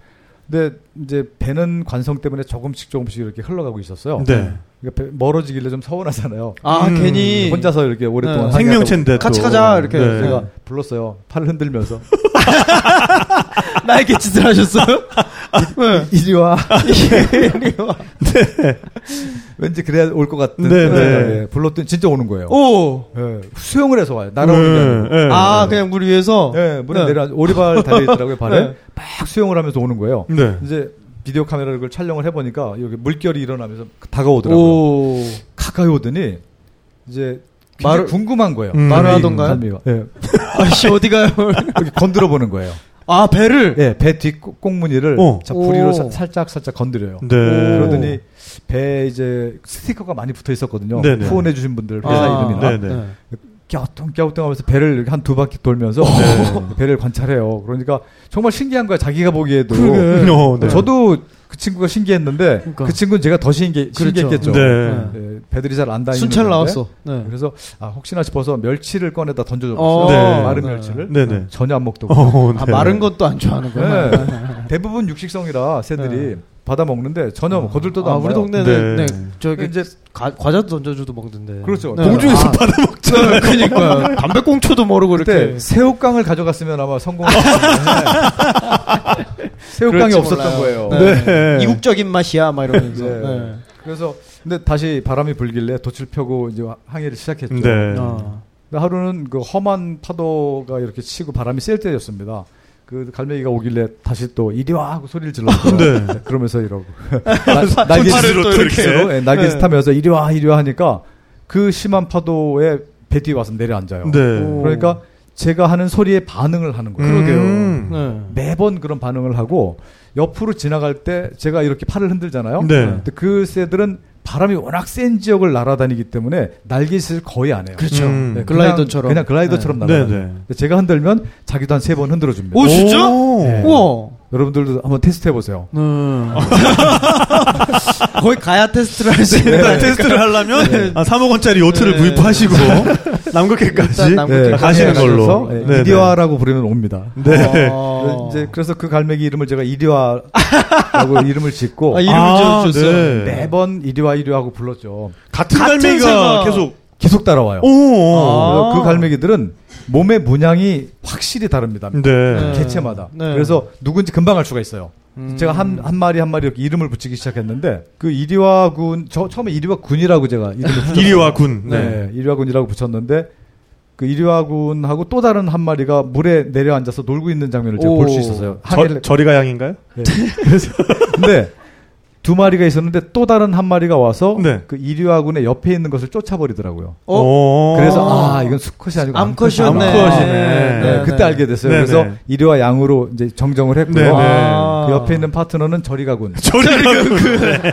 근데 이제 배는 관성 때문에 조금씩 조금씩 이렇게 흘러가고 있었어요. 네. 그러니까 배- 멀어지길래 좀 서운하잖아요. 아, 음, 괜히. 혼자서 이렇게 오랫동안 네. 생명체인데. 같이 또. 가자, 이렇게. 네. 제가 불렀어요. 팔을 흔들면서 나에게 짓을 하셨어요? 네. 이리 와. 이리 와. 왠지 그래야 올 것 같은 네, 네. 불렀더니 진짜 오는 거예요. 오! 예, 수영을 해서 와요. 날아오는 게 아니고. 네, 네. 아, 그냥 물 위에서? 예, 물에 네. 내려 오리발 달려 있더라고요. 발에 네. 막 수영을 하면서 오는 거예요. 네. 이제 비디오 카메라를 그걸 촬영을 해보니까 여기 물결이 일어나면서 다가오더라고요. 오. 가까이 오더니 이제 말을- 궁금한 거예요. 음. 말을 하던가요? 갈매기가. 예. 아씨, 어디 가요? 건드려 보는 거예요. 아, 배를? 예, 배뒷 꽁무니를 어. 자, 부리로 오. 사- 살짝 살짝 건드려요. 네. 그러더니 배에 이제 스티커가 많이 붙어 있었거든요. 네네. 후원해 주신 분들 회사 아, 이름이나 네네. 갸우뚱갸우뚱 하면서 배를 이렇게 한두 바퀴 돌면서 네. 배를 관찰해요. 그러니까 정말 신기한 거야. 자기가 보기에도 그러게. 어, 네. 저도 그 친구가 신기했는데 그러니까. 그 친구는 제가 더 신기, 그렇죠. 신기했겠죠. 네. 예, 배들이 잘 안 다니는 순찰. 나왔어. 네. 그래서 아, 혹시나 싶어서 멸치를 꺼내다 던져줬어요. 어, 네. 마른 네. 멸치를 네네. 전혀 안 먹더고 어, 아, 네. 마른 것도 안 좋아하는구나. 네. 대부분 육식성이라 새들이 네. 받아 먹는데 전혀 뭐 거들떠도 아, 안 우리 봐요. 동네는 네. 네. 저기 이제 가, 과자도 던져줘도 먹던데. 그렇죠. 네. 공중에서 아, 받아 먹죠. 네, 그니까요. 담배꽁초도 모르고 그때 이렇게. 새우깡을 가져갔으면 아마 성공했을 텐데 새우깡이 없었던 몰라요. 거예요. 네. 네. 이국적인 맛이야, 막 이러면서. 네. 네. 그래서 근데 다시 바람이 불길래 돛을 펴고 이제 항해를 시작했죠. 네. 어. 근데 하루는 그 험한 파도가 이렇게 치고 바람이 셀 때였습니다. 그 갈매기가 오길래 다시 또 이리 와 하고 소리를 질렀어요. 네. 그러면서 이러고 나- 날개짓으로. 이렇게 네, 날개짓 네. 하면서 이리 와 이리 와 하니까 그 심한 파도에 배 뒤에 와서 내려앉아요. 네. 오. 그러니까 제가 하는 소리에 반응을 하는 거예요. 음. 네. 매번 그런 반응을 하고 옆으로 지나갈 때 제가 이렇게 팔을 흔들잖아요. 네. 근데 그 새들은 바람이 워낙 센 지역을 날아다니기 때문에 날개짓을 거의 안 해요. 그렇죠. 음. 네, 글라이더처럼. 그냥, 글라이더처럼 네, 날아요. 네. 제가 흔들면 자기도 한 세 번 흔들어 줍니다. 오, 진짜? 오. 네. 우와. 여러분들도 한번 테스트 해보세요. 네. 거의 가야 테스트를 할 수 있는 아닐까요? 테스트를 하려면 아, 3억 원짜리 요트를 네. 구입하시고 남극해까지 네, 가시는 걸로. 가셔서, 예, 네, 이리화라고 부르면 옵니다. 네. 어. 이제 그래서 그 갈매기 이름을 제가 이리화라고 이름을 짓고 아, 이름을 아, 지어주셨어요. 네. 매번 이리화 이리화하고 불렀죠. 같은 같은 갈매기가 새가- 계속 계속 따라와요. 오. 아. 그 갈매기들은 몸의 문양이 확실히 다릅니다. 네. 네. 개체마다. 네. 그래서 누군지 금방 알 수가 있어요. 음. 제가 한, 한 마리 한 마리 이렇게 이름을 붙이기 시작했는데 그 이리화군 저 처음에 이리화군이라고 제가 이름을 붙였어요. 이리와 군. 네. 네, 이리화군이라고 붙였는데 그 이리화군하고 또 다른 한 마리가 물에 내려앉아서 놀고 있는 장면을 제가 오. 볼수 있었어요. 저, 저리가 양인가요? 네. 그래서 근데 두 마리가 있었는데 또 다른 한 마리가 와서 네. 그 이리화군의 옆에 있는 것을 쫓아버리더라고요. 어? 오. 그래서 아 이건 수컷이 아니고 암컷이었네. 암컷이네. 네, 네, 그때 네. 알게 됐어요. 네, 그래서 네. 이리와 양으로 이제 정정을 했고요. 네, 네. 아. 그 옆에 있는 파트너는 저리 가군. 저리 가 군.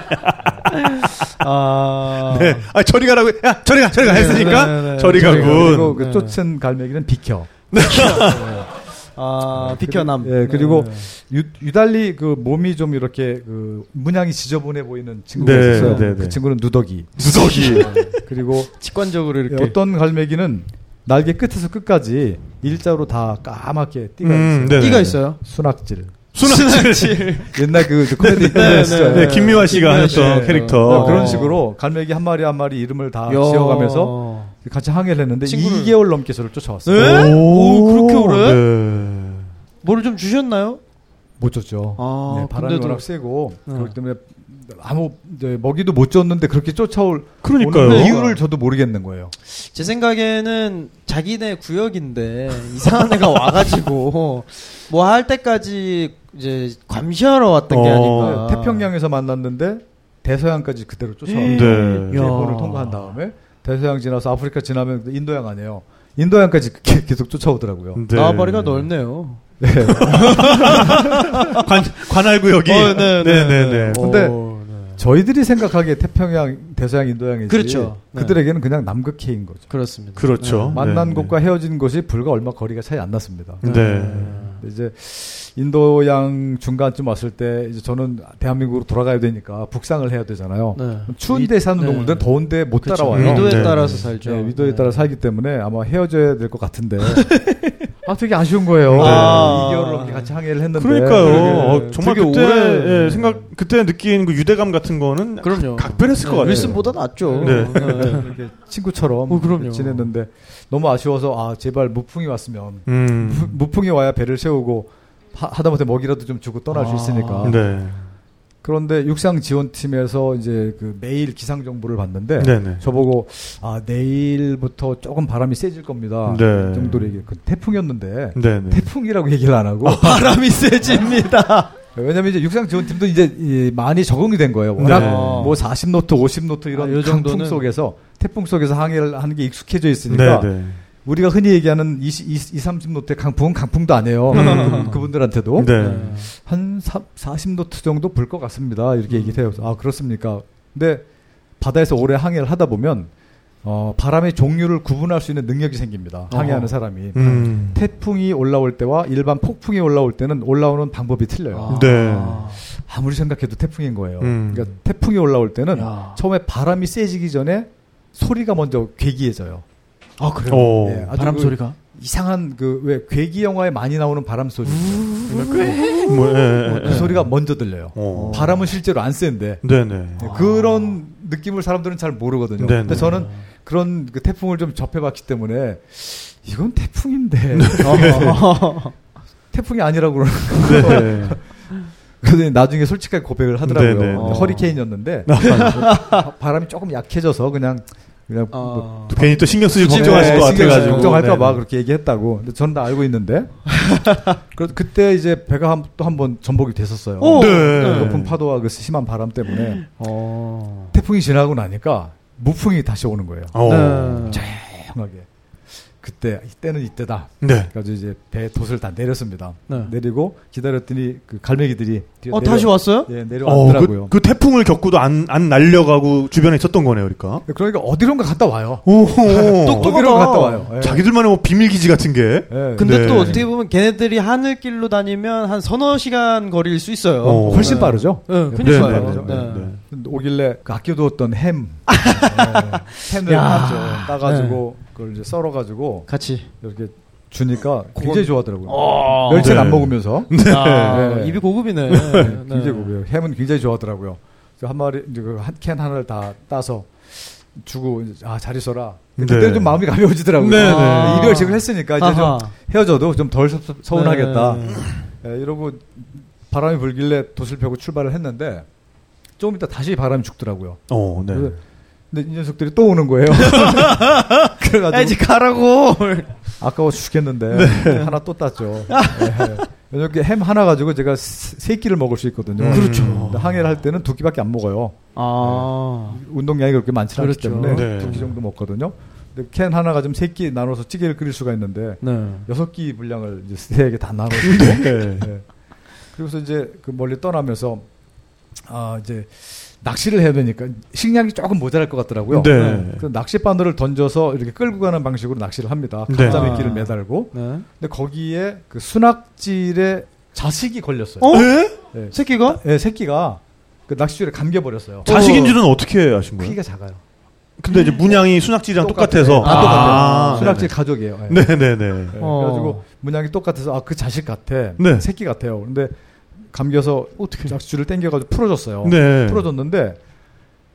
아. 네. 아, 저리 가라고. 야, 저리 가, 저리 가 네, 했으니까 네, 네, 네. 저리 그리고 가군. 그 네. 쫓은 갈매기는 비켜. 아, 비켜남. 예, 그리고 네. 유, 유달리 그 몸이 좀 이렇게 그 문양이 지저분해 보이는 친구가 네, 있었어요. 네, 그 네. 친구는 누더기. 누더기. 그리고 직관적으로 이렇게. 어떤 갈매기는 날개 끝에서 끝까지 일자로 다 까맣게 띠가 음, 있어요. 네네. 띠가 있어요. 순학질. 순학질. 옛날 그, 그 코미디 네, 있었어요. 네, 김미화 씨가 김미화 했던 씨. 캐릭터. 어, 어. 그런 식으로 갈매기 한 마리 한 마리 이름을 다 야. 지어가면서 같이 항해를 했는데 친구를- 2개월 넘게 저를 쫓아왔어요. 네? 오, 그렇게 오래? 네. 뭐를 좀 주셨나요? 못 줬죠. 아, 네, 바람이 근데도- 워낙 세고 네. 그렇기 때문에 아무 이제 먹이도 못 줬는데 그렇게 쫓아올 그러니까요. 이유를 저도 모르겠는 거예요. 제 생각에는 자기네 구역인데 이상한 애가 와가지고 뭐 할 때까지 이제 감시하러 왔던 게 어. 아닌가. 태평양에서 만났는데 대서양까지 그대로 쫓아왔는데 네. 일본을 통과한 다음에 대서양 지나서 아프리카 지나면 인도양 아니에요. 인도양까지 게- 계속 쫓아오더라고요. 네. 나와바리가 넓네요. 네. 관, 관할 구역이. 어, 네, 네, 네네 네. 근데 오, 네. 저희들이 생각하기에 태평양, 대서양, 인도양이지. 그렇죠. 네. 그들에게는 그냥 남극해인 거죠. 그렇습니다. 그렇죠. 만난 네, 곳과 헤어진 곳이 불과 얼마 거리가 차이 안 났습니다. 네. 네. 근데 이제 인도양 중간쯤 왔을 때 이제 저는 대한민국으로 돌아가야 되니까 북상을 해야 되잖아요. 네. 추운 위- 데 사는 네. 동물들은 더운데 못 그렇죠. 따라와요. 위도에 네. 따라서 살죠. 네, 위도에 네. 따라 살기 때문에 아마 헤어져야 될 것 같은데. 아, 되게 아쉬운 거예요. 네. 아. 2개월을 넘게 같이 항해를 했는데. 그러니까요. 네. 어, 정말 되게 그때 오래- 예, 생각 그때 느낀 그 유대감 같은 거는 그럼요. 각별했을 것 같아요. 윌슨보다 낫죠. 네. 이렇게 친구처럼 어, 그럼요. 지냈는데 너무 아쉬워서 아 제발 무풍이 왔으면 음. 무- 무풍이 와야 배를 세우고 하, 하다못해 먹이라도 좀 주고 떠날 수 아. 있으니까 네. 그런데 육상 지원팀에서 이제 그 매일 기상 정보를 봤는데 네네. 저보고 아 내일부터 조금 바람이 세질 겁니다 네. 이 정도로 얘기 그 태풍이었는데 네네. 태풍이라고 얘기를 안 하고 바람이 세집니다. 왜냐면 이제 육상 지원팀도 이제 이 많이 적응이 된 거예요. 워낙 네. 뭐 40노트, 50노트 이런 아, 요 강풍 정도는- 속에서 태풍 속에서 항해를 하는 게 익숙해져 있으니까 네네. 우리가 흔히 얘기하는 20, 20, 30노트의 강풍은 강풍도 아니에요. 음. 그, 분들한테도 네. 한 40노트 정도 불 것 같습니다. 이렇게 얘기를 해요. 아 그렇습니까? 근데 바다에서 오래 항해를 하다 보면 어, 바람의 종류를 구분할 수 있는 능력이 생깁니다. 항해하는 어허. 사람이. 음. 태풍이 올라올 때와 일반 폭풍이 올라올 때는 올라오는 방법이 틀려요. 네. 아무리 생각해도 태풍인 거예요. 음. 그러니까 태풍이 올라올 때는 야. 처음에 바람이 세지기 전에 소리가 먼저 괴기해져요. 아 그래요? 어. 예, 바람 그 소리가. 이상한 그 왜 괴기 영화에 많이 나오는 바람 소리. 뭐, 예, 예, 그 예. 소리가 먼저 들려요. 어. 바람은 실제로 안 센데 네네. 네, 그런 느낌을 사람들은 잘 모르거든요. 네네. 근데 저는 그런 그 태풍을 좀 접해봤기 때문에 이건 태풍인데 네. 태풍이 아니라고 그러는 거예요. 네. 그래서 나중에 솔직하게 고백을 하더라고요. 네네. 어. 허리케인이었는데 바- 바람이 조금 약해져서 그냥 그냥 뭐 어. 또 괜히 또 신경 쓰지 걱정하실 네, 것 같아가지고. 걱정할까봐 네. 그렇게 얘기했다고. 근데 저는 다 알고 있는데. 그 그때 이제 배가 한, 또 한 번 전복이 됐었어요. 오! 네. 높은 파도와 그 심한 바람 때문에 어. 태풍이 지나고 나니까 무풍이 다시 오는 거예요. 어. 네. 조용하게. 그때 이때는 이때다. 네. 그래서 이제 배 돛을 다 내렸습니다. 네. 내리고 기다렸더니 그 갈매기들이 어 내려- 다시 왔어요? 예 어, 내려왔더라고요. 그, 그 태풍을 겪고도 안, 안 날려가고 주변에 있었던 거네요, 그러니까. 그러니까 어디론가 갔다 와요. 오, 똑똑하다. 어디론가 갔다 와요. 예. 자기들만의 뭐 비밀 기지 같은 게. 예. 근데 네. 또 어떻게 보면 걔네들이 하늘길로 다니면 한 서너 시간 거리일 수 있어요. 어. 훨씬 네. 빠르죠. 네, 네, 그러니까요. 네, 네. 네, 네. 오길래 그 아껴두었던 햄, 예, 햄을 야. 따죠. 따가지고 그걸 이제 썰어 가지고 같이. 이렇게 주니까 굉장히 좋아하더라고요. 어. 멸치는 네. 안 먹으면서 아, 네. 입이 고급이네. 굉장히 고해요 햄은 굉장히 좋아하더라고요. 한 마리 이제 그한캔 하나를 다 따서 주고 이제 아잘 있어라. 그때 네. 좀 마음이 가벼워지더라고요. 네, 네. 이별 제을 했으니까 이제 아하. 좀 헤어져도 좀 덜 서운하겠다. 네. 예, 이러고 바람이 불길래 돛을 펴고 출발을 했는데 조금 이따 다시 바람이 죽더라고요. 어, 네. 근데 이 녀석들이 또 오는 거예요. 야, 이제 그래가지고 가라고. 아까워 죽겠는데 네. 하나 또 땄죠. 예. 이렇게 햄 하나 가지고 제가 세- 세 끼를 먹을 수 있거든요. 음. 그렇죠. 항해를 할 때는 두 끼밖에 안 먹어요. 아. 운동량이 그렇게 많지 않기 그렇죠. 때문에 네. 두끼 정도 먹거든요. 근데 캔 하나 가지고 세 끼 나눠서 찌개를 끓일 수가 있는데 네. 여섯 끼 분량을 이제 세에게 다 나눠서 네. 예. 그래서 이제 그 멀리 떠나면서 아 이제 낚시를 해야 되니까 식량이 조금 모자랄 것 같더라고요. 네. 그 낚시 바늘을 던져서 이렇게 끌고 가는 방식으로 낚시를 합니다. 네. 감자미끼를 아. 매달고. 네. 근데 거기에 그 순학질에 자식이 걸렸어요. 어? 에? 예. 새끼가? 예, 새끼가 그 낚시줄에 감겨 버렸어요. 자식인 줄은 어떻게 아신 거예요? 크기가 작아요. 근데 이제 문양이 순학지랑 똑같아서. 아, 똑같아요. 아, 순학질 가족이에요. 예. 네네네. 예, 어. 그래가지고 문양이 똑같아서 아 그 자식 같아. 네. 새끼 같아요. 근데 감겨서 어떻게 낚시줄을 당겨가지고 풀어줬어요. 네. 풀어줬는데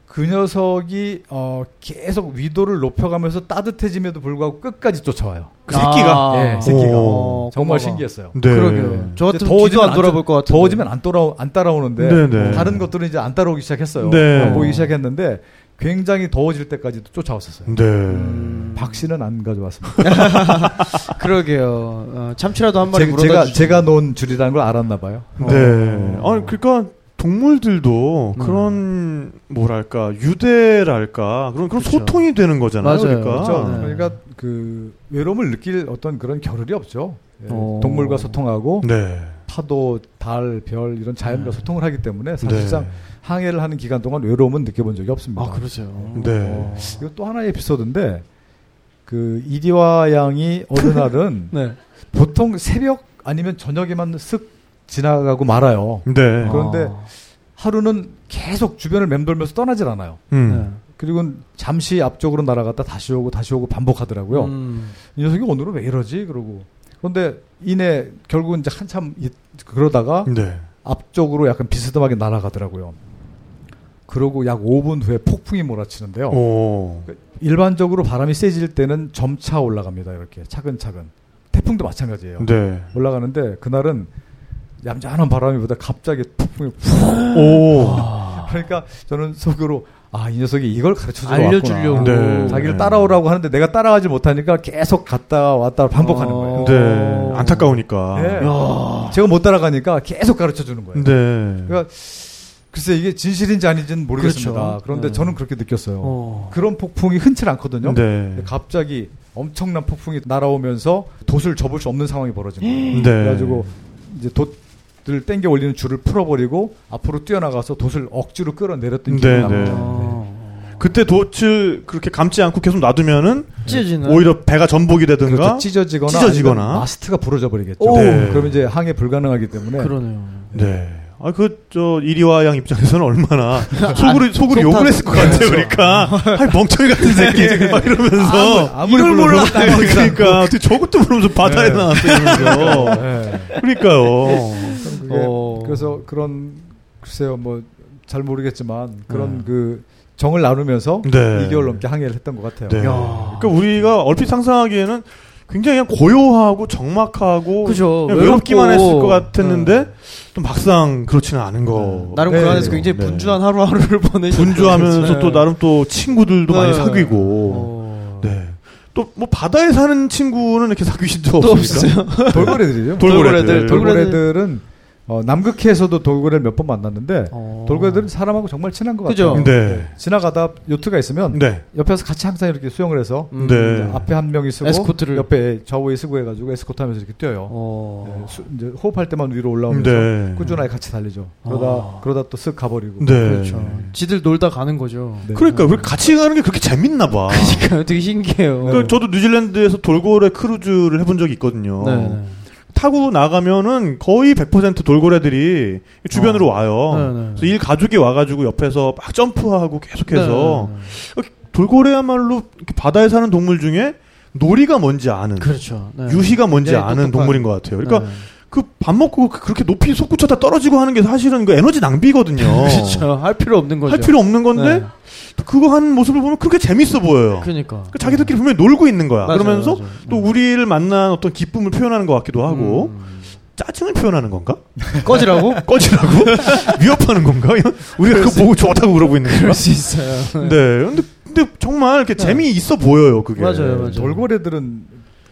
그 녀석이 어 계속 위도를 높여가면서 따뜻해짐에도 불구하고 끝까지 쫓아와요. 그 새끼가. 아. 예, 새끼가 오. 정말 고마워. 신기했어요. 네. 그러게요. 저 같으면 더워지면 안안 돌아볼 것 같은데. 더워지면 안 따라 안 따라오는데 네, 네. 다른 것들은 이제 안 따라오기 시작했어요. 네. 안 보이기 시작했는데 굉장히 더워질 때까지도 쫓아왔었어요. 네. 음. 박 씨는 안 가져왔습니다. 그러게요. 어, 참치라도 한 마리 제, 물어다 제가. 제가 놓은 줄이라는 걸 알았나 봐요. 네. 아니, 그러니까 동물들도 음. 그런 뭐랄까 유대랄까 그런 그런 그쵸. 소통이 되는 거잖아요. 맞아요. 그러니까. 그렇죠. 네. 그러니까 그 외로움을 느낄 어떤 그런 겨를이 없죠. 예, 어. 동물과 소통하고 네. 파도, 달, 별 이런 자연과 음. 소통을 하기 때문에 사실상 항해를 하는 기간 동안 외로움은 느껴본 적이 없습니다. 아, 그러세요. 네. 어. 이거 또 하나의 에피소드인데 그 이리와 양이 어느 날은 네. 보통 새벽 아니면 저녁에만 쓱 지나가고 말아요. 네. 그런데 아. 하루는 계속 주변을 맴돌면서 떠나질 않아요. 음. 그리고 잠시 앞쪽으로 날아갔다 다시 오고 다시 오고 반복하더라고요. 음. 이 녀석이 오늘은 왜 이러지? 그러고 그런데 이내 결국은 이제 한참 이- 그러다가 네. 앞쪽으로 약간 비스듬하게 날아가더라고요. 그러고 약 5분 후에 폭풍이 몰아치는데요. 오. 일반적으로 바람이 세질 때는 점차 올라갑니다. 이렇게 차근차근. 태풍도 마찬가지예요. 네. 올라가는데 그날은 얌전한 바람이보다 갑자기 폭풍이 오. 그러니까 저는 속으로 아 이 녀석이 이걸 가르쳐 주러 알려주려고. 네. 자기를 네. 따라오라고 하는데 내가 따라가지 못하니까 계속 갔다 왔다 반복하는 어. 거예요. 네. 안타까우니까. 네. 야. 제가 못 따라가니까 계속 가르쳐 주는 거예요. 네. 그러니까 글쎄 이게 진실인지 아닌지는 모르겠습니다. 그렇죠. 그런데 네. 저는 그렇게 느꼈어요. 어. 그런 폭풍이 흔치 않거든요. 네. 갑자기 엄청난 폭풍이 날아오면서 돛을 접을 수 없는 상황이 벌어진 거예요. 네. 그래가지고 이제 돛 을 땡겨 올리는 줄을 풀어버리고 앞으로 뛰어나가서 돛을 억지로 끌어내렸던 기억이 네, 납니다. 네. 어. 그때 돛을 그렇게 감지 않고 계속 놔두면은 찢어지는. 오히려 배가 전복이 되든가 그렇죠. 찢어지거나, 찢어지거나. 마스트가 부러져 버리겠죠. 오. 네. 그러면 이제 항해 불가능하기 때문에 그러네요. 네. 아, 그, 저, 이리와 양 입장에서는 얼마나 속으로, 속으로 속 욕을 타- 했을 것 같아요, 그러니까. 아이, 멍청이 같은 새끼. 막 이러면서. 아무리 이걸 몰라. 그러니까. 어떻게 저것도 모르면서 바다에 네. 나왔어, 이러면서. 네. 그러니까요. 어. 그래서 그런 글쎄요 뭐 잘 모르겠지만 그런 네. 그 정을 나누면서 네. 2개월 넘게 항해를 했던 것 같아요. 네. 야. 그러니까 우리가 얼핏 상상하기에는 굉장히 그냥 고요하고 정막하고. 그죠. 그냥 외롭기만 외롭고. 했을 것 같았는데, 또 막상 그렇지는 않은 거. 나름 네, 그 안에서 네. 굉장히 네. 분주한 하루하루를 보내셨 분주하면서 또 나름 또 친구들도 많이 네. 사귀고. 어. 네. 또 뭐 바다에 사는 친구는 이렇게 사귀신 적또 없습니까? 없어요. 돌고래들이죠. 돌고래들. 돌고래들. 돌고래들은 어, 남극해에서도 돌고래를 몇 번 만났는데 어. 돌고래들은 사람하고 정말 친한 것 그죠? 같아요. 네. 지나가다 요트가 있으면 네. 옆에서 같이 항상 이렇게 수영을 해서 음. 네. 앞에 한 명이 쓰고 에스코트를. 옆에 좌우에 쓰고 해가지고 에스코트하면서 이렇게 뛰어요. 어. 네, 수- 이제 호흡할 때만 위로 올라오면서 네. 꾸준하게 같이 달리죠. 그러다 아. 그러다 또 쓱 가버리고. 네. 그렇죠. 지들 놀다 가는 거죠. 네. 그러니까 왜 같이 가는 게 그렇게 재밌나 봐. 그러니까 되게 신기해요. 그 저도 뉴질랜드에서 돌고래 크루즈를 해본 적이 있거든요. 네, 네. 타고 나가면은 거의 100% 돌고래들이 주변으로 어. 와요. 네, 네. 그래서 일 가족이 와가지고 옆에서 막 점프하고 계속해서 네, 네, 돌고래야말로 바다에 사는 동물 중에 놀이가 뭔지 아는 네. 그렇죠. 네. 유희가 뭔지 아는 똑똑한. 동물인 것 같아요. 그러니까 네. 그 밥 먹고 그- 그렇게 높이 솟구쳤다 떨어지고 하는 게 사실은 그 에너지 낭비거든요. 그렇죠. 할 필요 없는 거죠. 할 필요 없는 건데 네. 또 그거 하는 모습을 보면 그렇게 재밌어 보여요. 그러니까. 그 자기들끼리 분명히 놀고 있는 거야. 맞아요, 그러면서 맞아요. 또 우리를 만난 어떤 기쁨을 표현하는 것 같기도 하고 음. 짜증을 표현하는 건가? 꺼지라고? 꺼지라고? 위협하는 건가? 우리가 그거 보고 좋다고 그러고 있는 건가? 그럴 수 있어요. 네. 근데, 근데 정말 이렇게 네. 재미 있어 보여요, 그게. 맞아요, 맞아요. 돌고래들은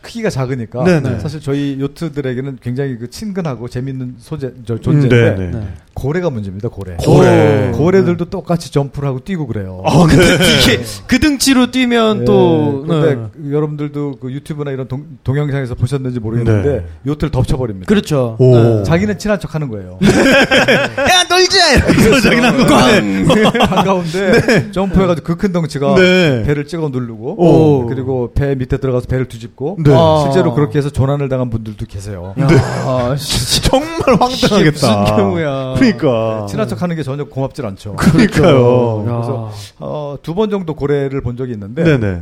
크기가 작으니까 네네. 사실 저희 요트들에게는 굉장히 그 친근하고 재밌는 소재 저 음, 존재인데 네, 네. 네. 고래가 문제입니다. 고래. 고래. 오. 고래들도 똑같이 점프를 하고 뛰고 그래요. 아, 네. 이게 그 등치로 뛰면 네, 또 근데 네. 그 여러분들도 그 유튜브나 이런 동, 동영상에서 보셨는지 모르겠는데 네. 요트를 덮쳐버립니다. 그렇죠. 오. 네. 자기는 친한 척하는 거예요. 야, 놀자! 이러면서 자기는 한 건데. 한가운데 점프해가지고 그 큰 덩치가 네. 배를 찍어 누르고 오. 그리고 배 밑에 들어가서 배를 뒤집고 네. 아. 실제로 그렇게 해서 조난을 당한 분들도 계세요. 야, 아, 정말 황당하겠다. 무슨 경우야. 그러니까. 친한 척 하는 게 전혀 고맙질 않죠. 그러니까요. 야. 그래서 어, 두 번 정도 고래를 본 적이 있는데 네네.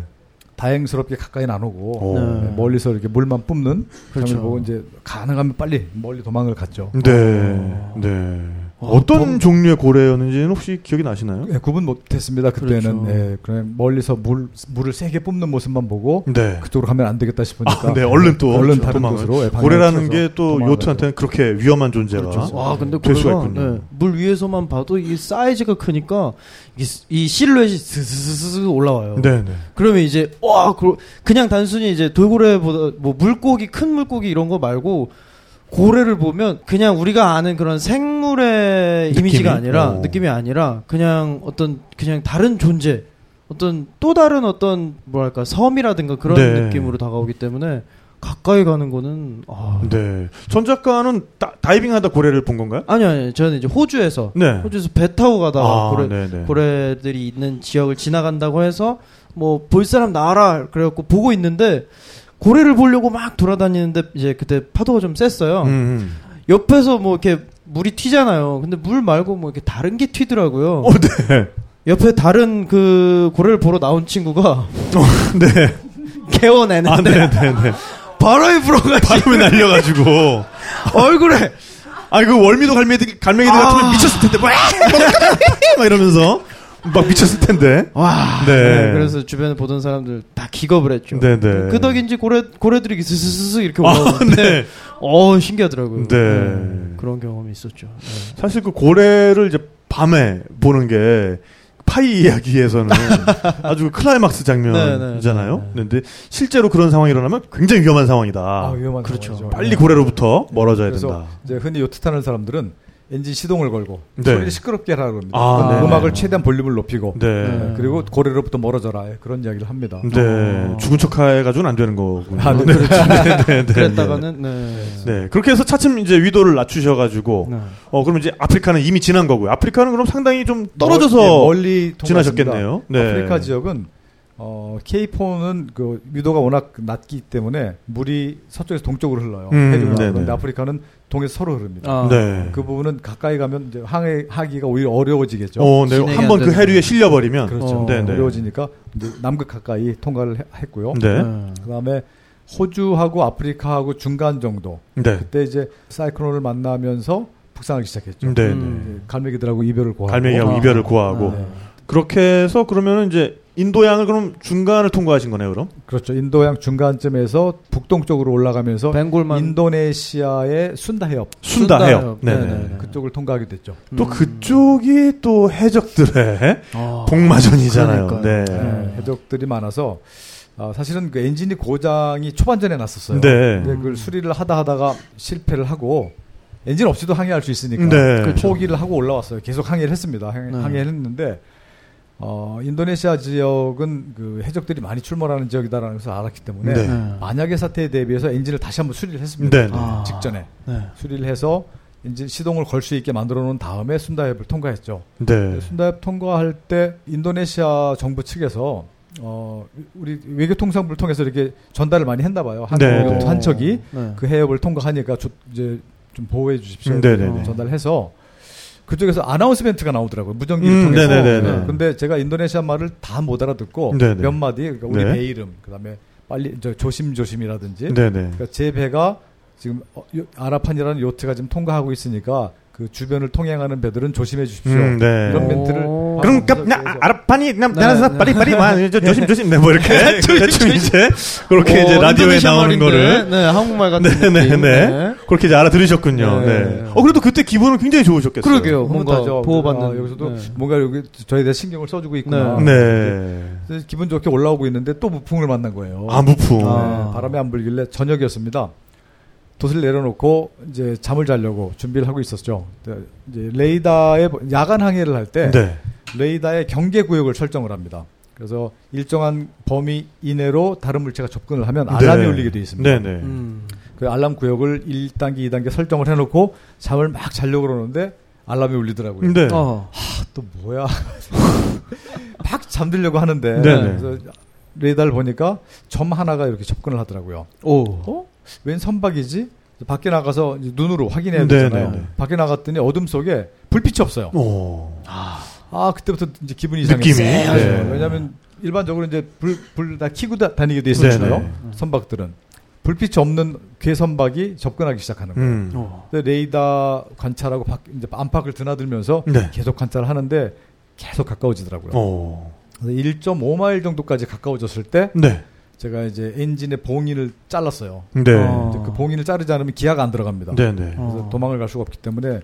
다행스럽게 가까이는 안 오고 오. 네, 멀리서 이렇게 물만 뿜는 그렇죠. 보고 이제 가능하면 빨리 멀리 도망을 갔죠. 네. 네. 어떤 봄- 종류의 고래였는지는 혹시 기억이 나시나요? 예, 구분 못했습니다 그때는 그렇죠. 예, 그냥 멀리서 물 물을 세게 뿜는 모습만 보고 네. 그쪽으로 가면 안 되겠다 싶으니까 아, 네, 얼른 또 얼른 다른 도망을. 곳으로 예, 고래라는 게 또 요트한테는 그렇게 위험한 존재가 그렇죠. 와, 근데 될 수가 있군요. 네, 물 위에서만 봐도 이 사이즈가 크니까 이, 스- 이 실루엣이 스스스스 올라와요. 네, 네. 그러면 이제 와 그- 그냥 단순히 이제 돌고래보다 뭐 물고기 큰 물고기 이런 거 말고 고래를 보면 그냥 우리가 아는 그런 생물의 느낌이? 이미지가 아니라 어. 느낌이 아니라 그냥 어떤 그냥 다른 존재 어떤 또 다른 어떤 뭐랄까 섬이라든가 그런 네. 느낌으로 다가오기 때문에 가까이 가는 거는 아 네. 전 작가는 다, 다이빙하다 고래를 본 건가요? 아니 아니 저는 이제 호주에서 네. 호주에서 배 타고 가다가 아, 고래 네, 네. 고래들이 있는 지역을 지나간다고 해서 뭐 볼 사람 나와라 그래갖고 보고 있는데 고래를 보려고 막 돌아다니는데 이제 그때 파도가 좀 셌어요. 음, 음. 옆에서 뭐 이렇게 물이 튀잖아요. 근데 물 말고 뭐 이렇게 다른 게 튀더라고요. 어, 네. 옆에 다른 그 고래를 보러 나온 친구가 네. 개워내는데 아, 네, 네, 네. 바람이 불어가지고 바람에 날려가지고. 얼굴에 아, 그 월미도 갈매기, 갈매기들 아. 같으면 미쳤을 텐데. 막, 막 이러면서. 막 미쳤을 텐데. 와 네. 네, 그래서 주변에 보던 사람들 다 기겁을 했죠. 네, 네. 그 덕인지 고래 고래들이 스스스스 이렇게 아, 올라오는데 네. 어 신기하더라고요. 네. 그런 경험이 있었죠. 네. 사실 그 고래를 이제 밤에 보는 게 파이 이야기에서는 아주 클라이막스 장면이잖아요. 네, 네, 네. 근데 실제로 그런 상황이 일어나면 굉장히 위험한 상황이다. 아, 위험한 그렇죠. 상황이죠. 빨리 네. 고래로부터 멀어져야 그래서 된다. 이제 흔히 요트 타는 사람들은 엔진 시동을 걸고 네. 소리를 시끄럽게 하라 그럽니다. 아, 그러니까 네. 음악을 최대한 볼륨을 높이고 네. 네. 그리고 고래로부터 멀어져라 예, 그런 이야기를 합니다. 네. 어. 죽은 척 해가지고는 안 되는 거군요. 아, 네, 네, 네, 네, 네. 그랬다가는 네. 네. 그렇게 해서 차츰 이제 위도를 낮추셔가지고, 네. 어, 그럼 이제 아프리카는 이미 지난 거고요. 아프리카는 그럼 상당히 좀 떨어져서 멀, 예, 멀리 통과했습니다. 지나셨겠네요. 네. 아프리카 지역은 어, 케이폰은 그 위도가 워낙 낮기 때문에 물이 서쪽에서 동쪽으로 흘러요. 음, 해류가. 그런데 아프리카는 동에서 서로 흐릅니다. 아. 네. 그 부분은 가까이 가면 이제 항해 하기가 오히려 어려워지겠죠. 어, 네. 한번 안그 해류에 실려 버리면. 그렇죠. 어. 어려워지니까 이제 남극 가까이 통과를 해- 했고요. 네. 네. 그다음에 호주하고 아프리카하고 중간 정도. 네. 그때 이제 사이클론을 만나면서 북상하기 시작했죠. 네. 음. 갈매기들하고 이별을 구하고 갈매기하고 아. 이별을 구하고. 네. 그렇게 해서 그러면은 이제 인도양을 그럼 중간을 통과하신 거네요, 그럼? 그렇죠. 인도양 중간쯤에서 북동쪽으로 올라가면서 벵골만 인도네시아의 순다 해협 순다 순다 해협. 해협. 네네. 네네네. 그쪽을 통과하게 됐죠. 또 음. 그쪽이 또 해적들의 아. 복마전이잖아요. 그러니까요. 네. 네, 해적들이 많아서 아, 사실은 그 엔진이 고장이 초반전에 났었어요. 네. 근데 그걸 수리를 하다 하다가 실패를 하고 엔진 없이도 항해할 수 있으니까 네. 그 포기를 하고 올라왔어요. 계속 항해를 했습니다. 항해, 네. 항해를 했는데 어, 인도네시아 지역은 그 해적들이 많이 출몰하는 지역이다라는 것을 알았기 때문에 네. 네. 만약의 사태에 대비해서 엔진을 다시 한번 수리를 했습니다. 네. 네. 아. 직전에 네. 수리를 해서 이제 시동을 걸 수 있게 만들어 놓은 다음에 순다협을 통과했죠. 네. 순다협 통과할 때 인도네시아 정부 측에서 어 우리 외교통상부를 통해서 이렇게 전달을 많이 했나 봐요. 한, 네, 네, 네. 한 척이 네. 그 해협을 통과하니까 조- 이제 좀 보호해 주십시오. 음. 이렇게 전달해서 그쪽에서 아나운스멘트가 나오더라고요. 무전기를 음, 통해서. 네네네네. 네. 근데 제가 인도네시아 말을 다 못 알아듣고 네네. 몇 마디 그러니까 우리 네. 배 이름 그다음에 빨리 저 조심 조심이라든지 네네. 그러니까 제 배가 지금 어, 요- 아라판이라는 요트가 지금 통과하고 있으니까 그 주변을 통행하는 배들은 조심해 주십시오. 음, 네. 이런 멘트를 오. 그럼 하면서 나 계속 아라판이 나 네, 네. 빨리 빨리 와 저- 조심 조심 네뭐 이렇게 대충 이제 그렇게 오, 이제 라디오에 나오는 말인데, 거를 네, 한국말 같은 네, 네. 네. 그렇게 이제 알아들으셨군요. 네. 네. 어 그래도 그때 기분은 굉장히 좋으셨겠어요. 그러게요. 뭔가. 보호받는 아, 여기서도 네. 뭔가 여기 저에 대해 신경을 써주고 있구나. 네. 기분 좋게 올라오고 있는데 또 무풍을 만난 거예요. 아 무풍. 아. 네, 바람이 안 불길래 저녁이었습니다. 돛을 내려놓고 이제 잠을 자려고 준비를 하고 있었죠. 네, 이제 레이더에 야간 항해를 할때 네. 레이더의 경계 구역을 설정을 합니다. 그래서 일정한 범위 이내로 다른 물체가 접근을 하면 알람이 네. 울리게 되어 있습니다. 네 네. 음. 그 알람 구역을 1단계, 2단계 설정을 해놓고 잠을 막 자려고 그러는데 알람이 울리더라고요. 네. 어. 또 뭐야? 막 잠들려고 하는데 네네. 그래서 레이더를 보니까 점 하나가 이렇게 접근을 하더라고요. 오. 어? 웬 선박이지? 밖에 나가서 눈으로 확인해야. 되잖아요. 밖에 나갔더니 어둠 속에 불빛이 없어요. 오. 아 그때부터 이제 기분이 이상했어요. 느낌이. 네. 왜냐하면 일반적으로 이제 불 불다 켜고 다- 다니게 돼 있었잖아요. 네네. 선박들은 불빛이 없는 괴 선박이 접근하기 시작하는 거예요. 음. 어. 레이더 관찰하고 밖, 이제 안팎을 드나들면서 네. 계속 관찰을 하는데 계속 가까워지더라고요. 오. 그래서 1.5마일 정도까지 가까워졌을 때 네. 제가 이제 엔진의 봉인을 잘랐어요. 네. 어. 그 봉인을 자르지 않으면 기아가 안 들어갑니다. 네 네. 그래서 어. 도망을 갈 수가 없기 때문에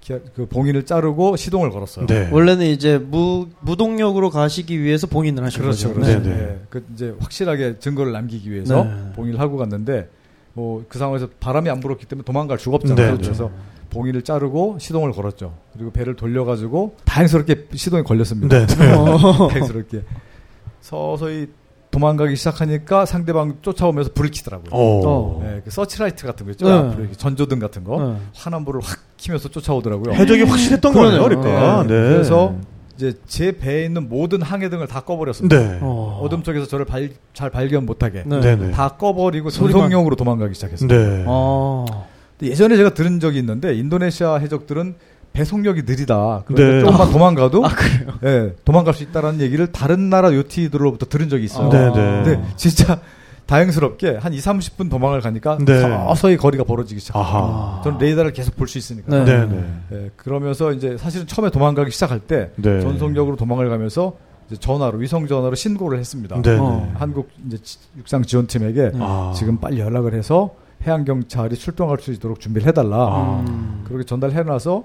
기아, 그 봉인을 자르고 시동을 걸었어요. 네. 원래는 이제 무 무동력으로 가시기 위해서 봉인을 하신 그렇죠, 거죠. 그렇죠. 네, 네. 네. 그 이제 확실하게 증거를 남기기 위해서 네. 봉인을 하고 갔는데 뭐 그 상황에서 바람이 안 불었기 때문에 도망갈 수가 없잖아요. 네, 그래서 봉인을 자르고 시동을 걸었죠. 그리고 배를 돌려가지고 다행스럽게 시동이 걸렸습니다. 네. 네. 어. 다행스럽게 서서히 도망가기 시작하니까 상대방 쫓아오면서 불을 켜더라고요. 오. 네, 그 서치라이트 같은 거 있죠. 네. 앞으로 이렇게 전조등 같은 거 네. 환한 불을 확 키면서 쫓아오더라고요. 해적이 확실했던. 거네요, 그러니까. 네. 네. 그래서 이제 제 배에 있는 모든 항해등을 다 꺼버렸습니다. 네. 어. 어둠 속에서 저를 발- 잘 발견 못하게 네. 다 꺼버리고 전속용으로 도망가기 시작했어요. 네. 어. 예전에 제가 들은 적이 있는데 인도네시아 해적들은 배속력이 느리다. 그러니까 네. 조금만 도망가도 아. 예, 도망갈 수 있다라는 얘기를 다른 나라 요티들로부터 들은 적이 있어요. 네, 네. 근데 진짜 다행스럽게 한 2, 30분 도망을 가니까 네. 서서히 거리가 벌어지기. 아하. 저는 레이더를 계속 볼 수 있으니까. 네. 네, 네. 예, 그러면서 이제 사실은 처음에 도망가기 시작할 때 네. 전속력으로 도망을 가면서 전화로 위성 전화로 신고를 했습니다. 네. 어. 네. 한국 이제 지- 육상 지원팀에게 아. 지금 빨리 연락을 해서 해양 경찰이 출동할 수 있도록 준비를 해달라. 아. 음. 그렇게 전달해놔서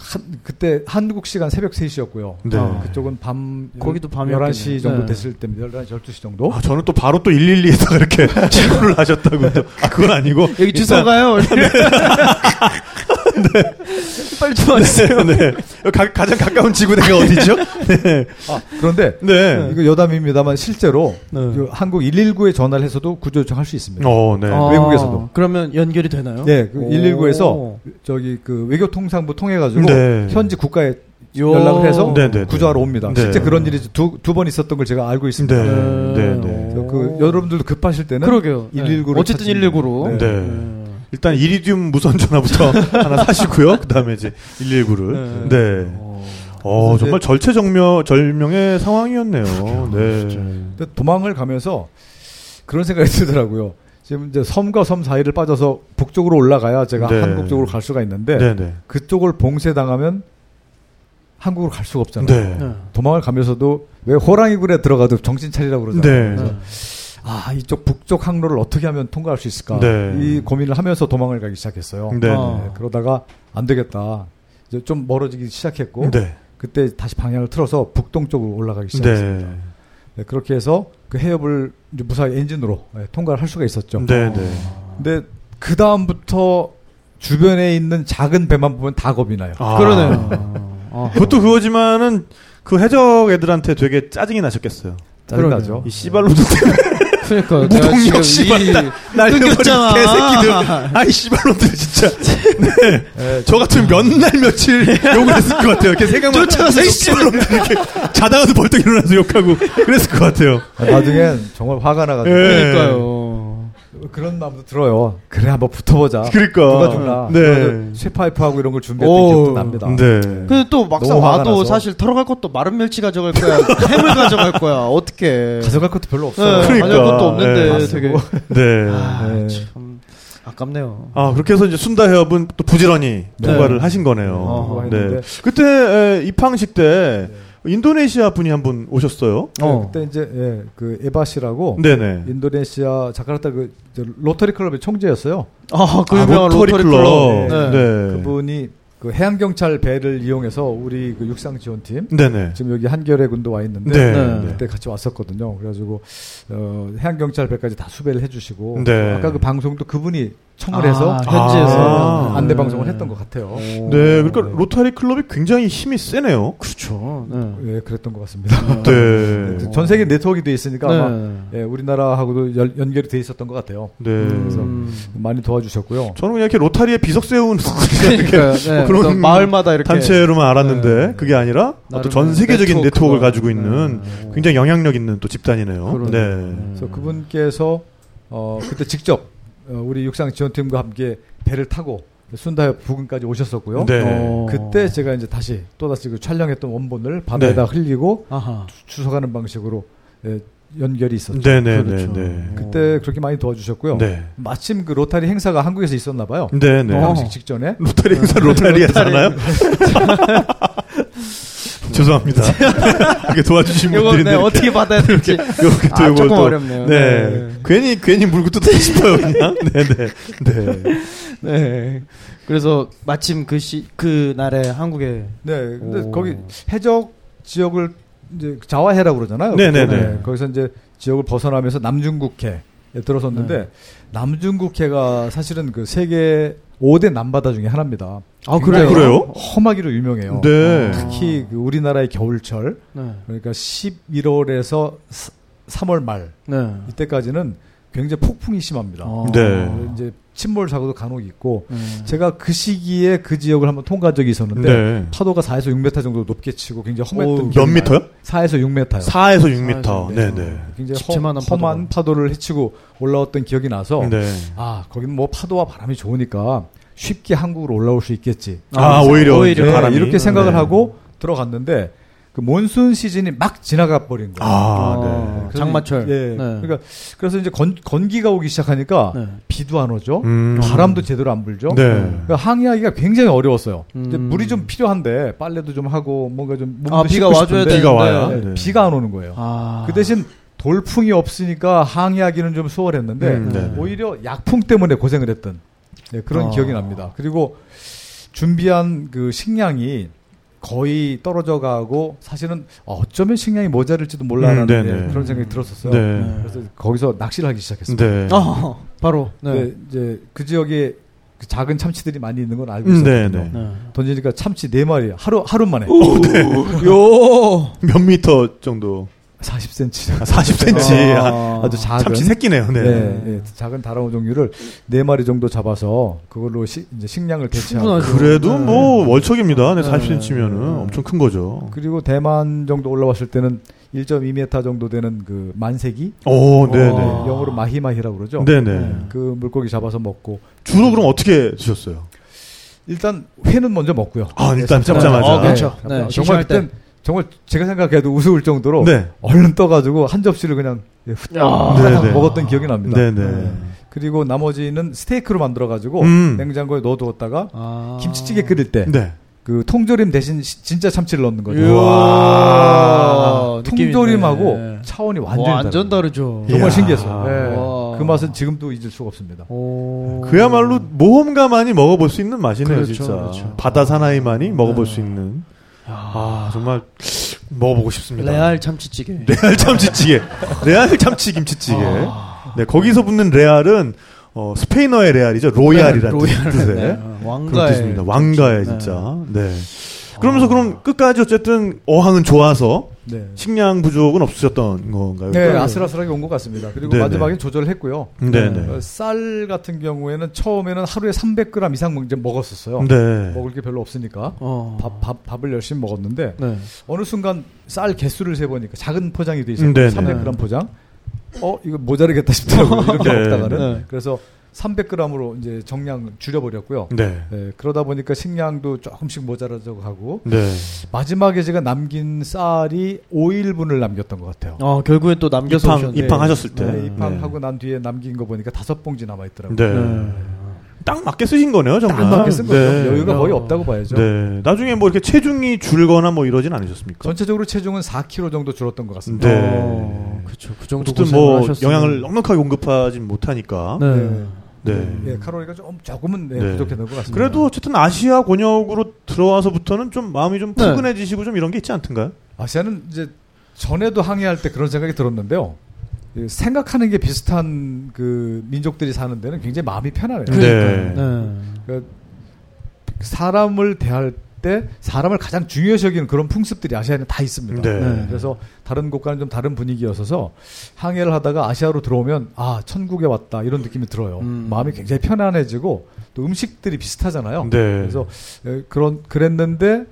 한, 그때 한국 시간 새벽 3시였고요. 네. 아, 그쪽은 밤 거기도 밤이었겠네요. 11시 정도 네. 됐을 때입니다. 11시, 12시 정도. 아, 저는 또 바로 또 112에서 그렇게 신고를 하셨다고. 또. 아, 그건 아니고. 여기 주소가요. 빨리 도와주세요. 네. 네. 가, 가장 가까운 지구대가 어디죠? 네. 아, 그런데 네. 이거 여담입니다만 실제로 네. 그 한국 119에 전화를 해서도 구조 요청할 수 있습니다. 어, 네. 아, 외국에서도. 그러면 연결이 되나요? 네, 그 오. 119에서 저기 그 외교통상부 통해 가지고 네. 현지 국가에 요. 연락을 해서 네, 네, 네. 구조하러 옵니다. 네. 실제 그런 일이 두 두 번 있었던 걸 제가 알고 있습니다. 네. 네. 네, 네. 그 여러분들도 급하실 때는 그러게요. 119로 어쨌든 119로. 네. 일단 이리듐 무선 전화부터 하나 사시고요. 그 다음에 이제 119를. 네. 어, 그래서 정말 절체절명, 절명의 상황이었네요. 네. 근데 도망을 가면서 그런 생각이 들더라고요. 지금 이제 섬과 섬 사이를 빠져서 북쪽으로 올라가야 제가 네. 한국 쪽으로 갈 수가 있는데 네네. 그쪽을 봉쇄당하면 한국으로 갈 수가 없잖아요. 네. 네. 도망을 가면서도 왜 호랑이 굴에 들어가도 정신 차리라고 그러잖아요. 네. 네. 아 이쪽 북쪽 항로를 어떻게 하면 통과할 수 있을까 네. 이 고민을 하면서 도망을 가기 시작했어요. 네. 아. 네, 그러다가 안 되겠다. 이제 좀 멀어지기 시작했고 네. 그때 다시 방향을 틀어서 북동쪽으로 올라가기 시작했습니다. 네. 네, 그렇게 해서 그 해협을 이제 무사히 엔진으로 네, 통과를 할 수가 있었죠. 네. 네. 근데 그 다음부터 주변에 있는 작은 배만 보면 다 겁이 나요. 아. 그러네요. 어. 그것도 그거지만은 그 해적 애들한테 되게 짜증이 나셨겠어요. 짜증나죠. 이 때문에 그러니까 무동력 씨발 끊겼잖아. 개새끼들. 아이 씨발로들 진짜. 네. 예, 저 같으면 몇 날 며칠 욕을 했을 것 같아요. 이렇게 생각만 쫓아가서 에이 씨발로들 이렇게 자다가도 벌떡 일어나서 욕하고 그랬을 것 같아요. 나중엔 정말 화가 나가지고 예. 그러니까요. 그런 마음도 들어요. 그래 한번 붙어보자. 그러니까. 누가 죽나. 네. 쇠파이프하고 이런 걸 준비했던 오. 기억도 납니다. 네. 근데 또 막상 와도 나서. 사실 털어갈 것도 마른 멸치 가져갈 거야. 햄을 가져갈 거야. 어떻게? 가져갈 것도 별로 네, 없어요. 그러니까. 가져갈 것도 없는데 네. 되게 네. 아, 네. 참 아깝네요. 아, 그렇게 해서 이제 순다협은 또 부지런히 네. 통과를 하신 거네요. 어허. 네. 그때 에, 입항식 때 인도네시아 분이 한 분 오셨어요. 네, 어. 그때 이제 예, 그 에바 씨라고 네네. 인도네시아 자카르타 그저 로터리 클럽의 총재였어요. 아, 그 아, 유명한 로터리 로터리 클럽. 클럽. 네. 네. 그분이 그 해양 경찰 배를 이용해서 우리 그 육상 지원팀 네네. 지금 여기 한겨레 군도 와 있는데 네. 네. 그때 같이 왔었거든요. 그래가지고 어, 해양 경찰 배까지 다 수배를 해주시고 네. 아까 그 방송도 그분이 청을 아, 해서 현지에서 아. 안내 방송을 했던 것 같아요. 네, 그러니까 네. 로타리 클럽이 굉장히 힘이 세네요. 그렇죠. 네. 예, 그랬던 것 같습니다. 네. 전 세계 네트워크가 돼 있으니까 네. 아마 예, 우리나라하고도 열- 연결이 돼 있었던 것 같아요. 네. 그래서 음. 많이 도와주셨고요. 저는 그냥 이렇게 로타리에 비석 세운 그러니까요. 네. 그런 어떤 마을마다 이렇게 단체로만 알았는데 네. 그게 아니라 어떤 나름의 전 세계적인 네트워크가. 네트워크 를 가지고 있는 네. 굉장히 영향력 있는 또 집단이네요. 그러네요. 네. 그래서 그분께서 어, 그때 직접 어, 우리 육상 지원팀과 함께 배를 타고 순다협 부근까지 오셨었고요. 네. 어. 그때 제가 이제 다시 또다시 그 촬영했던 원본을 바다에다 흘리고 아하. 주워가는 방식으로 예, 연결이 있었죠. 네네네. 그렇죠. 네. 그때 그렇게 많이 도와주셨고요. 네. 마침 그 로타리 행사가 한국에서 있었나 봐요. 네네. 어. 방식 직전에 로타리 행사 로타리에서나요? 죄송합니다. 이렇게 도와주신 분들인데 네, 어떻게 받아야 될지 이렇게 또 아, 조금 또 어렵네요. 네. 네. 괜히 괜히 물고 뜯고 싶어요 그냥. 네네. 네. 네. 그래서 마침 그 시, 그 날에 한국에 네, 근데 오. 거기 해적 지역을 이제 자화해라고 그러잖아요. 네네 네. 거기서 이제 지역을 벗어나면서 남중국해에 들어섰는데 네. 남중국해가 사실은 그 세계 5대 남바다 중에 하나입니다. 아, 굉장히 그래요? 험하기로 유명해요. 네. 특히 그 우리나라의 겨울철 네. 그러니까 11월에서 3월 말 네. 이때까지는 굉장히 폭풍이 심합니다. 어. 네. 이제 침몰 사고도 간혹 있고 네. 제가 그 시기에 그 지역을 한번 통과한 적이 있었는데 네. 파도가 4에서 6m 정도 높게 치고 굉장히 험했던 오, 몇 기억이 미터요? 나요. 4에서 6m요. 4에서 6미터. 네. 네네. 굉장히 험, 험한 파도가. 파도를 헤치고 올라왔던 기억이 나서 네. 아 거기는 뭐 파도와 바람이 좋으니까 쉽게 한국으로 올라올 수 있겠지. 아, 오히려 오히려 이제 네, 바람이. 이렇게 생각을 네. 하고 들어갔는데 그 몬순 시즌이 막 지나가 버린 거예요. 아, 네. 어, 그래서 장마철. 예. 네. 그러니까 그래서 이제 건, 건기가 오기 시작하니까 네. 비도 안 오죠. 음. 바람도 제대로 안 불죠. 네. 그러니까 항의하기가 굉장히 어려웠어요. 이제 음. 물이 좀 필요한데 빨래도 좀 하고 뭔가 좀 몸도 아, 비가 와줘야 싶은데 비가. 와야. 네, 네. 비가 안 오는 거예요. 아. 그 대신 돌풍이 없으니까 항의하기는 좀 수월했는데 음, 네. 오히려 약풍 때문에 고생을 했던 네, 그런 아. 기억이 납니다. 그리고 준비한 그 식량이 거의 떨어져 가고 사실은 어쩌면 식량이 모자랄지도 몰라라는 음, 네네. 네, 그런 생각이 들었었어요. 네. 그래서 거기서 낚시를 하기 시작했습니다. 네. 아, 바로. 네. 네, 이제 그 지역에 그 작은 참치들이 많이 있는 건 알고 음, 있었거든요. 네, 네. 네. 던지니까 참치 네 마리 하루 하루 만에 요. 몇 미터 정도? 40cm. 아, 40cm. 아, 아, 아주 작은 참치 새끼네요. 네. 네, 네, 작은 다랑어 종류를 네 마리 정도 잡아서 그걸로 시, 이제 식량을 대체하고. 그래도 네. 뭐 월척입니다. 네, 네. 40cm면은 네. 엄청 큰 거죠. 그리고 대만 정도 올라왔을 때는 1.2m 정도 되는 그 만세기 오, 네, 아. 네. 영어로 마히마히라고 그러죠. 네, 네. 그 물고기 잡아서 먹고 주로 그럼 어떻게 드셨어요? 일단 회는 먼저 먹고요. 아, 일단 잡자마자. 어, 그렇죠. 정말 그땐 정말 제가 생각해도 우스울 정도로 네. 얼른 떠가지고 한 접시를 그냥 후- 야. 후다닥 네, 네. 먹었던 기억이 납니다. 네, 네. 그리고 나머지는 스테이크로 만들어가지고 음. 냉장고에 넣어두었다가 아. 김치찌개 끓일 때 네. 그 통조림 대신 시- 진짜 참치를 넣는 거죠. 느낌 통조림하고 있네. 차원이 완전히 와, 완전 다르죠. 정말. 신기했어요. 네. 와. 그 맛은 지금도 잊을 수가 없습니다. 오. 그야말로 모험가만이 먹어볼 수 있는 맛이네요, 그렇죠, 진짜. 그렇죠. 바다 사나이만이 먹어볼 네. 수 있는. 아, 정말 먹어보고 싶습니다. 레알 참치찌개. 레알 참치찌개. 레알 참치 김치찌개. 아. 네, 거기서 붙는 레알은 어, 스페인어의 레알이죠. 로얄이라는 로얄. 뜻의 네. 왕가의 뜻입니다. 왕가의 네. 진짜. 네. 그러면서 그럼 끝까지 어쨌든 어황은 좋아서 네. 식량 부족은 없으셨던 건가요? 네, 아슬아슬하게 온 것 같습니다. 그리고 네네. 마지막에 조절을 했고요. 네, 네. 어, 쌀 같은 경우에는 처음에는 하루에 300g 이상 이제 먹었었어요. 네. 먹을 게 별로 없으니까 어. 밥, 밥, 밥을 열심히 먹었는데 네. 어느 순간 쌀 개수를 세보니까 작은 포장이 돼 있어요. 네네. 300g 포장. 어, 이거 모자르겠다 싶더라고요. 이렇게 네. 먹다가는. 네. 그래서 300g으로 이제 정량 줄여버렸고요. 네. 네, 그러다 보니까 식량도 조금씩 모자라져 가고 네. 마지막에 제가 남긴 쌀이 5일분을 남겼던 것 같아요. 어, 결국엔 또 남겨서 입항, 오셨네. 입항하셨을 때. 네, 입항하고 난 뒤에 남긴 거 보니까 다섯 봉지 남아 있더라고요. 네. 네. 딱 맞게 쓰신 거네요, 정말. 딱 맞게 쓴 거죠. 네. 여유가 거의 야. 없다고 봐야죠. 네. 나중에 뭐 이렇게 체중이 줄거나 뭐 이러진 않으셨습니까? 전체적으로 체중은 4kg 정도 줄었던 것 같습니다. 네. 어, 그쵸. 그 정도 어쨌든 고생을 뭐 하셨으면. 영양을 넉넉하게 공급하진 못하니까. 네. 네. 네. 예, 카로리가 좀 조금은 네, 네. 부족했던 것 같습니다. 그래도 어쨌든 아시아 권역으로 들어와서부터는 좀 마음이 좀 네. 푸근해지시고 좀 이런 게 있지 않던가요? 아시아는 이제 전에도 항해할 때 그런 생각이 들었는데요. 이 생각하는 게 비슷한 그 민족들이 사는 데는 굉장히 마음이 편하네요. 네. 네. 그러니까 사람을 대할 때 사람을 가장 중요시 여기는 그런 풍습들이 아시아에는 다 있습니다. 네. 네. 그래서 다른 곳과는 좀 다른 분위기였어서 항해를 하다가 아시아로 들어오면 아 천국에 왔다 이런 느낌이 들어요. 음. 마음이 굉장히 편안해지고 또 음식들이 비슷하잖아요. 네. 그래서 에, 그런 그랬는데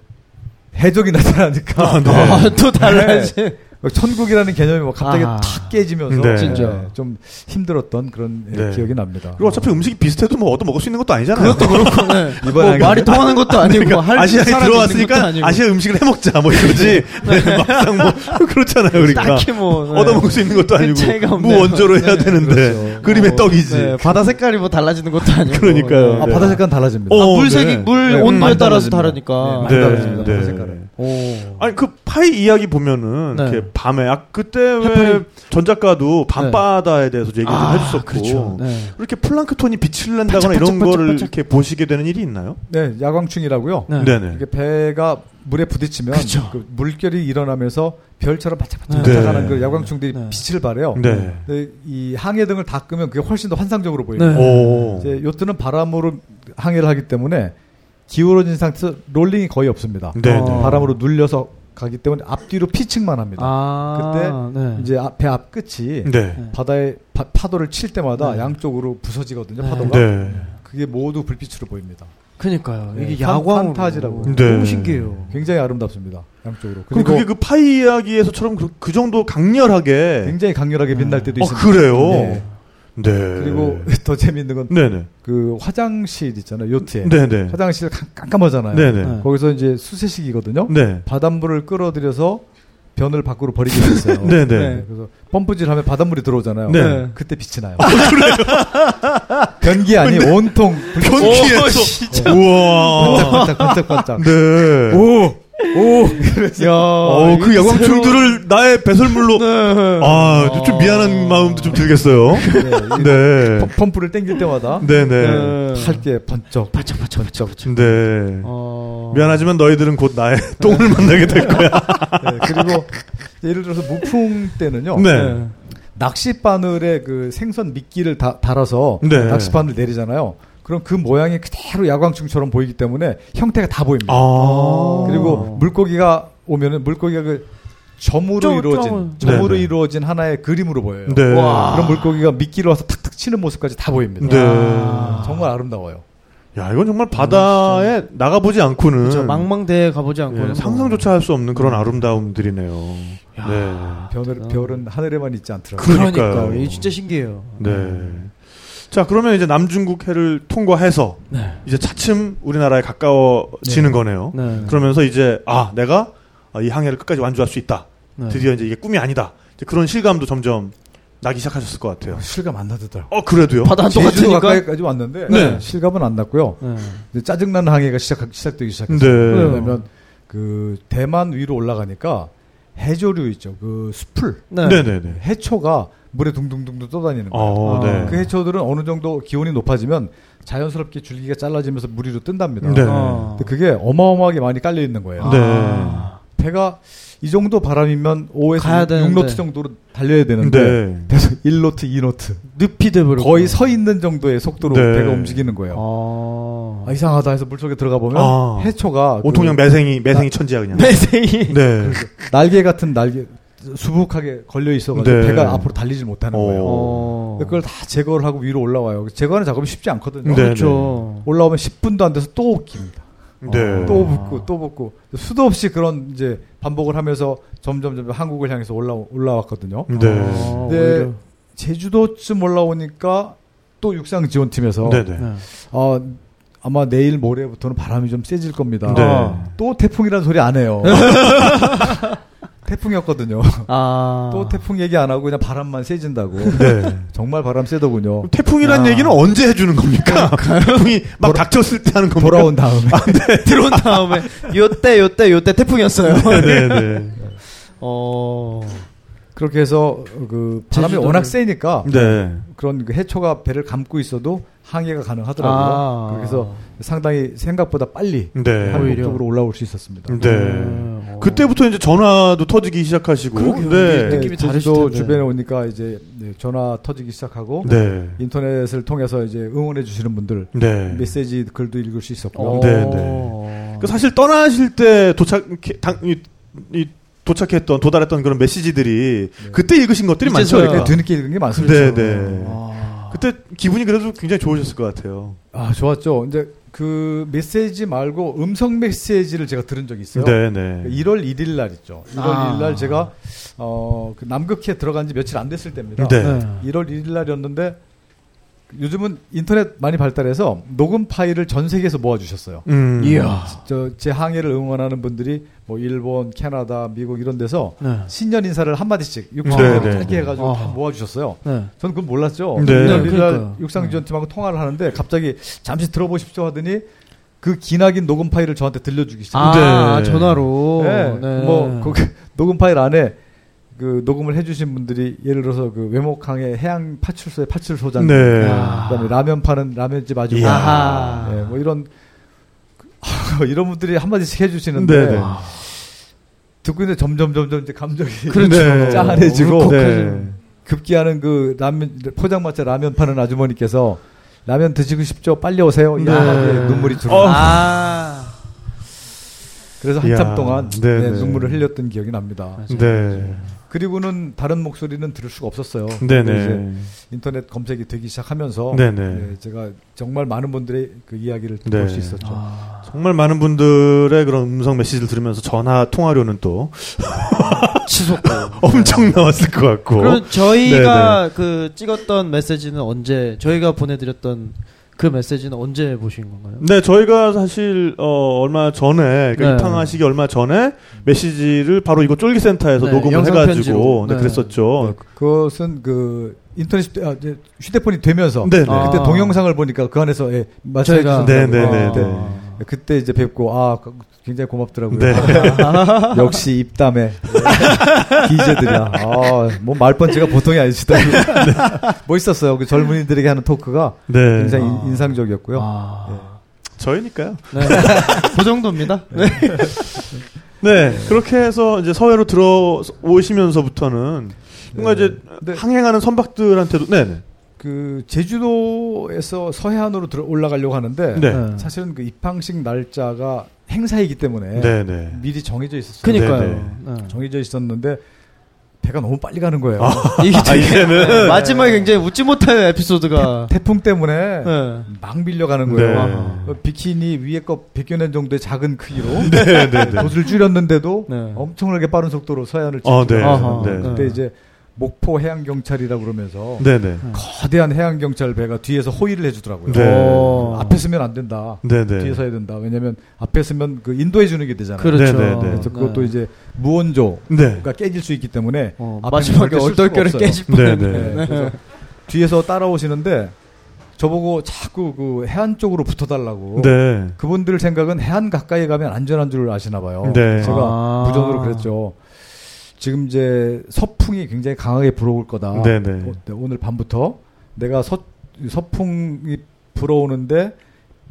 해적이 나타나니까 아, 네. 아, 또 달라지. 천국이라는 개념이 뭐 갑자기 아. 탁 깨지면서 네. 진짜. 예, 좀 힘들었던 그런 예, 네. 기억이 납니다. 그리고 어차피 음식이 비슷해도 뭐 얻어 먹을 수 있는 것도 아니잖아요. 그것도 그렇고, 네. 이번에 뭐 말이 통하는 것도 아니고, 그러니까 할 아시아에 들어왔으니까. 아시아 음식을 해 먹자 뭐 이거지. 네, 막상 뭐 그렇잖아요. 그러니까 딱히 뭐. 네. 얻어 먹을 수 있는 것도 아니고. 무 원조로 해야 네, 되는데 그렇죠. 그림의 뭐, 떡이지. 네, 바다 색깔이 뭐 달라지는 것도 아니고. 그러니까요. 아, 네. 바다 색깔 달라집니다. 어, 아, 물색이, 네. 물 네, 온도에 따라서. 다르니까. 네, 많이 달라집니다. 바다 색깔은. 오. 아니 그 파이 이야기 보면은 네. 이렇게 밤에 아 그때 왜 해파리. 전 작가도 밤바다에 대해서 얘기 좀 아, 해줬었고 그렇죠. 네. 이렇게 플랑크톤이 빛을 낸다거나 이런 거를 반짝. 이렇게 보시게 되는 일이 있나요? 네, 야광충이라고요. 네. 네네. 이게 배가 물에 부딪히면 그렇죠. 그 물결이 일어나면서 별처럼 반짝반짝 네. 반짝하는 그 야광충들이 네. 빛을 발해요. 네. 근데 이 항해 등을 다 끄면 그게 훨씬 더 환상적으로 보입니다. 네. 오. 이제 요트는 바람으로 항해를 하기 때문에 기울어진 상태에서 롤링이 거의 없습니다. 네네. 어. 바람으로 눌려서 가기 때문에 앞뒤로 피칭만 합니다. 아. 네. 이제 배 앞 끝이 네. 바다에 파, 파도를 칠 때마다 네. 양쪽으로 부서지거든요. 네. 파도가 네. 그게 모두 불빛으로 보입니다. 그니까요. 네, 이게 판- 야광 판타지라고. 네. 너무 신기해요. 굉장히 아름답습니다. 양쪽으로. 그럼 그게 그 파이 이야기에서처럼 그, 그 정도 강렬하게 굉장히 강렬하게 빛날 때도 어 있습니다. 그래요. 네. 네. 그리고 더 재미있는 건 네네. 그 화장실 있잖아요. 요트에. 네네. 화장실 깜- 깜깜하잖아요. 네네. 네. 거기서 이제 수세식이거든요. 네. 바닷물을 끌어들여서 변을 밖으로 버리게 됐어요. 네네. 네. 그래서 펌프질하면 바닷물이 들어오잖아요. 네. 그때 빛이 나요. 변기 아니 온통 불- 변기에서 우와. 반짝반짝 반짝반짝. 네. 오, 오. 야. 어, 그 이거 야광충들을 나의 배설물로 네. 아, 좀 미안한 마음도 좀 들겠어요. 네. 네. 펌- 펌프를 땡길 때마다 네네. 네. 할게 번쩍 반짝반짝 반짝. 네. 어. 미안하지만 너희들은 곧 나의 똥을 만나게 될 거야. 네, 그리고 예를 들어서 무풍 때는요. 네. 낚시 바늘에 그 생선 미끼를 다, 달아서 네. 낚시 바늘 내리잖아요. 그럼 그 모양이 그대로 야광충처럼 보이기 때문에 형태가 다 보입니다. 아. 그리고 물고기가 오면은 물고기가 그 점으로 점, 이루어진 점을. 점으로 네네. 이루어진 하나의 그림으로 보여요. 네. 와. 그런 물고기가 미끼로 와서 탁탁 치는 모습까지 다 보입니다. 네. 야. 정말 아름다워요. 야, 이건 정말 바다에 나가보지 않고는 그렇죠. 망망대해 가보지 않고는 예, 상상조차 할 수 없는 그런 아름다움들이네요. 야. 네. 별은, 별은 하늘에만 있지 않더라고요. 그러니까요. 그러니까 이게 진짜 신기해요. 네. 자, 그러면 이제 남중국 해를 통과해서 네. 이제 차츰 우리나라에 가까워지는 네. 거네요. 네. 그러면서 이제 아, 내가 이 항해를 끝까지 완주할 수 있다. 네. 드디어 이제 이게 꿈이 아니다. 이제 그런 실감도 점점 나기 시작하셨을 것 같아요. 실감 안 나더라고요. 어, 그래도요? 바다 제주도 똑같으니까. 가까이까지 왔는데 네. 실감은 안 났고요. 네. 짜증나는 항해가 시작 시작되기 네. 시작했어요. 왜냐면 그 대만 위로 올라가니까 해조류 있죠. 그 수풀 네. 네, 네, 네. 해초가 물에 둥둥둥둥 떠다니는 거예요. 어, 아. 네. 그 해초들은 어느 정도 기온이 높아지면 자연스럽게 줄기가 잘라지면서 물 위로 뜬답니다. 네. 어. 근데 그게 어마어마하게 많이 깔려 있는 거예요. 네. 배가 이 정도 바람이면 5에서 가야 6, 되는데. 6노트 정도로 달려야 되는데 네. 계속 1노트, 2노트. 늪이 돼버려. 거의 서 있는 정도의 속도로 네. 배가 움직이는 거예요. 아. 아, 이상하다 해서 물속에 들어가 보면 아. 해초가 온통 그냥 그 매생이 매생이 천지야 그냥. 매생이. 네. 날개 같은 날개 수북하게 걸려 있어가지고 네. 배가 앞으로 달리질 못하는 어. 거예요. 어. 그걸 다 제거를 하고 위로 올라와요. 제거하는 작업이 쉽지 않거든요. 네. 그렇죠. 올라오면 10분도 안 돼서 또 엉킵니다. 네. 또 붙고 또 붙고 수도 없이 그런 이제 반복을 하면서 점점 점점 한국을 향해서 올라 올라왔거든요. 네. 아, 네. 오히려. 제주도쯤 올라오니까 또 육상 지원팀에서 네. 네. 네. 어, 아마 내일 모레부터는 바람이 좀 세질 겁니다. 네. 아. 또 태풍이라는 소리 안 해요. 태풍이었거든요. 아. 또 태풍 얘기 안 하고 그냥 바람만 세진다고. 네. 정말 바람 세더군요. 태풍이란 아. 얘기는 언제 해주는 겁니까? 태풍이 막 닥쳤을 때 하는 겁니까? 돌아온 다음에. 들어온 다음에 요때 요때 요때 태풍이었어요. 네, 네. 어. 그렇게 해서 그 바람이 제주도를- 워낙 세니까 네. 그런 그 해초가 배를 감고 있어도 항해가 가능하더라고요. 아. 그래서 상당히 생각보다 빨리 네. 한국 오히려. 쪽으로 올라올 수 있었습니다. 네. 어. 그때부터 이제 전화도 터지기 시작하시고. 그러게요. 네. 네. 느낌이 다르실 제주도 텐데. 주변에 오니까 이제 네, 전화 터지기 시작하고 네. 인터넷을 통해서 이제 응원해 주시는 분들 네. 메시지 글도 읽을 수 있었고 어. 네, 네. 그 사실 떠나실 때 도착 당, 이, 이 도착했던 도달했던 그런 메시지들이 그때 읽으신 것들이 많죠. 그러니까. 뒤늦게 읽은 게 많습니다. 네, 네. 아. 그때 기분이 그래도 굉장히 좋으셨을 것 같아요. 아 좋았죠. 이제 그 메시지 말고 음성 메시지를 제가 들은 적이 있어요. 네, 네. 1월 1일 날 있죠. 1월 아. 1일 날 제가 어, 그 남극해 들어간 지 며칠 안 됐을 때입니다. 네. 네. 1월 1일 날이었는데 요즘은 인터넷 많이 발달해서 녹음 파일을 전 세계에서 모아 주셨어요. 음. 이야. 저제 항해를 응원하는 분들이 뭐 일본, 캐나다, 미국 이런 데서 네. 신년 인사를 한 마디씩 육상 네, 네, 짧게 네. 해가지고 다 아하. 모아 주셨어요. 네. 저는 그건 몰랐죠. 네. 1월 1일 날 그러니까요. 육상 지원팀하고 통화를 하는데 갑자기 잠시 들어보십시오 하더니 그 기나긴 녹음 파일을 저한테 들려주기 시작했어요. 아, 네. 전화로. 네. 네. 뭐, 그, 녹음 파일 안에 그 녹음을 해주신 분들이 예를 들어서 그 외목항의 해양 파출소의 파출소장. 네. 아. 그다음에 라면 파는 라면집 아주머니. 이야. 아하. 네, 뭐 이런, 이런 분들이 한 마디씩 해주시는데. 네, 네. 듣고 있는데 점점 점점 이제 감정이 그렇죠. 네. 짠해지고 네. 급기야는 그 라면 포장마차 라면 파는 아주머니께서 라면 드시고 싶죠? 빨리 오세요. 이 네. 한마디에 눈물이 들어. 어. 아. 그래서 한참 이야. 동안 네, 네, 네. 눈물을 흘렸던 기억이 납니다. 네. 그리고는 다른 목소리는 들을 수가 없었어요. 네, 이제 네. 인터넷 검색이 되기 시작하면서 네, 네. 네, 제가 정말 많은 분들의 그 이야기를 네. 볼수 있었죠. 아. 정말 많은 분들의 그런 음성 메시지를 들으면서 전화 통화료는 또 치솟고. 엄청 나왔을 것 같고. 그럼 저희가 그 찍었던 메시지는 언제 저희가 보내드렸던 그 메시지는 언제 보신 건가요? 네, 저희가 사실 어 얼마 전에 그러니까 네. 입항하시기 얼마 전에 메시지를 바로 이거 쫄기센터에서 네, 녹음을 해가지고. 네, 네. 그랬었죠. 그것은 그 인터넷 휴대- 아, 이제 휴대폰이 되면서 네, 네. 아. 그때 동영상을 보니까 그 안에서 예, 저희가- 네, 네, 마찬가지로 네, 아, 네. 그때 이제 뵙고 아 굉장히 고맙더라고요. 네. 역시 입담에 기재들이야. 아 뭐 말펀치가 보통이 아니시다. 멋있었어요. 그 젊은이들에게 하는 토크가 네. 굉장히 아. 인상적이었고요. 아. 저희니까요. 네. 그 정도입니다. 네. 네, 그렇게 해서 이제 서해로 들어오시면서부터는 뭔가 네. 이제 네. 항행하는 선박들한테도 네, 네. 그 제주도에서 서해안으로 들어 올라가려고 하는데 네. 네. 사실은 그 입항식 날짜가 행사이기 때문에 네, 네. 미리 정해져 있었어요. 그니까요. 네. 정해져 있었는데 배가 너무 빨리 가는 거예요. 이게 아, 되게 이제는 마지막에 굉장히 웃지 못할 에피소드가. 태 풍 때문에 네. 막 밀려가는 네. 거예요. 아. 그 비키니 위에 거 벗겨낸 정도의 작은 크기로 네, 네, 네. 돛을 줄였는데도 네. 엄청나게 빠른 속도로 서해안을 어, 네. 아하. 네. 그때 이제 목포 해양 경찰이라고 그러면서 네, 네. 거대한 해양 경찰 배가 뒤에서 호의를 해주더라고요. 네. 어. 앞에 서면 안 된다. 네, 네. 뒤에 서야 된다. 왜냐면 앞에 서면 그 인도해 주는 게 되잖아요. 그렇죠. 네, 네, 네. 그래서 그것도 네. 이제 무원조가 네. 깨질 수 있기 때문에 어, 마지막에 얼떨결에. 깨질 네, 뻔했네. 네. 네, 그래서 뒤에서 따라오시는데 저보고 자꾸 그 해안 쪽으로 붙어달라고. 네. 그분들 생각은 해안 가까이 가면 안전한 줄 아시나 봐요. 네. 제가 아. 무전으로 그랬죠. 지금 이제 서풍이 굉장히 강하게 불어올 거다. 네, 네. 어, 네, 오늘 밤부터 내가 서, 서풍이 불어오는데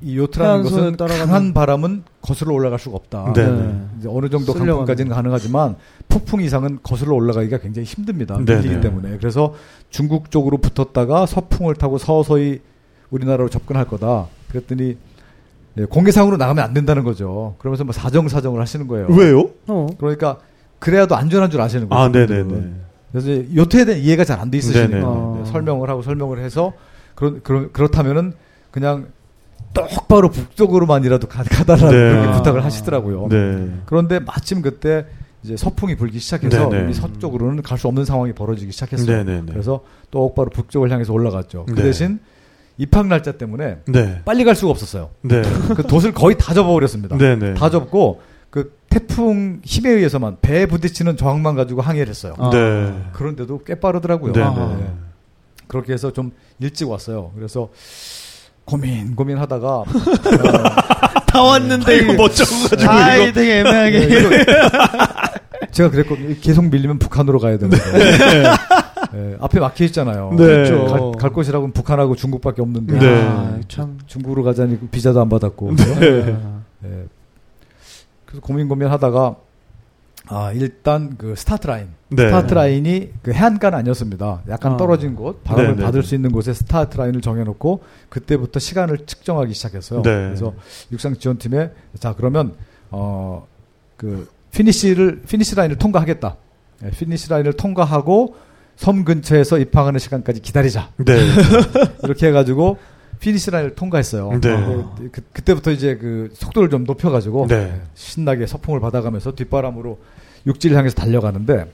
이 요트라는 것은 따라가는- 강한 바람은 거슬러 올라갈 수가 없다. 네. 이제 어느 정도 강풍까지는 가능하지만 폭풍 이상은 거슬러 올라가기가 굉장히 힘듭니다. 네, 밀리기 네. 때문에. 그래서 중국 쪽으로 붙었다가 서풍을 타고 서서히 우리나라로 접근할 거다. 그랬더니 네, 공개상으로 나가면 안 된다는 거죠. 그러면서 뭐 사정사정을 하시는 거예요. 왜요? 어. 그러니까 그래야도 안전한 줄 아시는 거예요. 아. 네네네. 그래서 이제 요트에 대한 이해가 잘 안 돼. 네네. 어. 네, 설명을 하고 설명을 해서 그런 그런 그렇다면은 그냥 똑바로 북쪽으로만이라도 가, 가달라는 네. 그렇게 아. 부탁을 하시더라고요. 네. 그런데 마침 그때 이제 서풍이 불기 시작해서 네네. 우리 서쪽으로는 갈 수 없는 상황이 벌어지기 시작했어요. 네네네. 그래서 똑바로 북쪽을 향해서 올라갔죠. 그 네. 대신 입항 날짜 때문에 네. 빨리 갈 수가 없었어요. 네. 그 돛을 거의 다 접어버렸습니다. 네네. 다 접고 그 태풍 힘에 의해서만 배에 부딪히는 저항만 가지고 항해를 했어요. 아. 네. 그런데도 꽤 빠르더라고요. 네네. 네. 그렇게 해서 좀 일찍 왔어요. 그래서 고민 고민하다가 어, 다 왔는데 이거 뭐 멋져가지고 아, 이거. 이거 되게 애매하게. 네, 제가 그랬거든요. 계속 밀리면 북한으로 가야 되는데 네, 앞에 막혀 있잖아요. 네. 그렇죠. 갈, 갈 곳이라고는 북한하고 중국밖에 없는데 네. 아, 참. 중국으로 가자니 비자도 안 받았고 네. 네. 그래서 고민 고민하다가 아 일단 그 스타트 라인 네. 스타트 라인이 그 해안가는 아니었습니다. 약간 아. 떨어진 곳, 바람을 네, 네, 받을 네. 수 있는 곳에 스타트 라인을 정해놓고 그때부터 시간을 측정하기 시작했어요. 네. 그래서 육상 지원팀에 자 그러면 어 그 피니시를 피니시 라인을 통과하겠다. 네, 피니시 라인을 통과하고 섬 근처에서 입항하는 시간까지 기다리자. 네. 이렇게 해가지고 피니시 라인을 통과했어요. 네. 어, 그, 그 때부터 이제 그 속도를 좀 높여가지고 네. 신나게 서풍을 받아가면서 뒷바람으로 육지를 향해서 달려가는데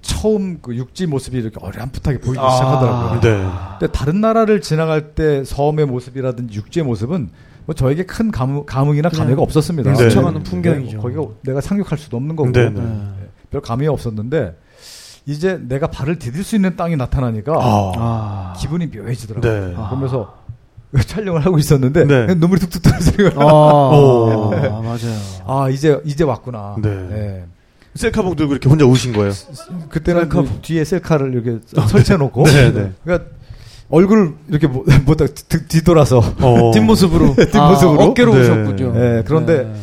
처음 그 육지 모습이 이렇게 어렴풋하게 보이기 아. 시작하더라고요. 네. 근데 다른 나라를 지나갈 때 섬의 모습이라든지 육지의 모습은 뭐 저에게 큰 감흥, 감흥이나 그냥 감회가 없었습니다. 네. 스쳐가는 네. 풍경이죠. 거기가 내가 상륙할 수도 없는 거고 네, 네. 네. 별 감흥이 없었는데 이제 내가 발을 디딜 수 있는 땅이 나타나니까 아. 아. 기분이 묘해지더라고요. 네. 아. 그러면서 촬영을 하고 있었는데 네. 눈물이 툭툭 떨어지는 거예요. 아, 오. 맞아요. 아 이제 이제 왔구나. 네. 셀카봉 들고 이렇게 혼자 우신 거예요. 그때는 셀카. 그 뒤에 셀카를 이렇게 설치해놓고 네, 네. 그러니까 얼굴 이렇게 뭐, 뭐다 뒤- 뒤돌아서 어. 뒷모습으로. 뒷모습으로? 아, 어깨로 네. 오셨군요. 네, 그런데 네.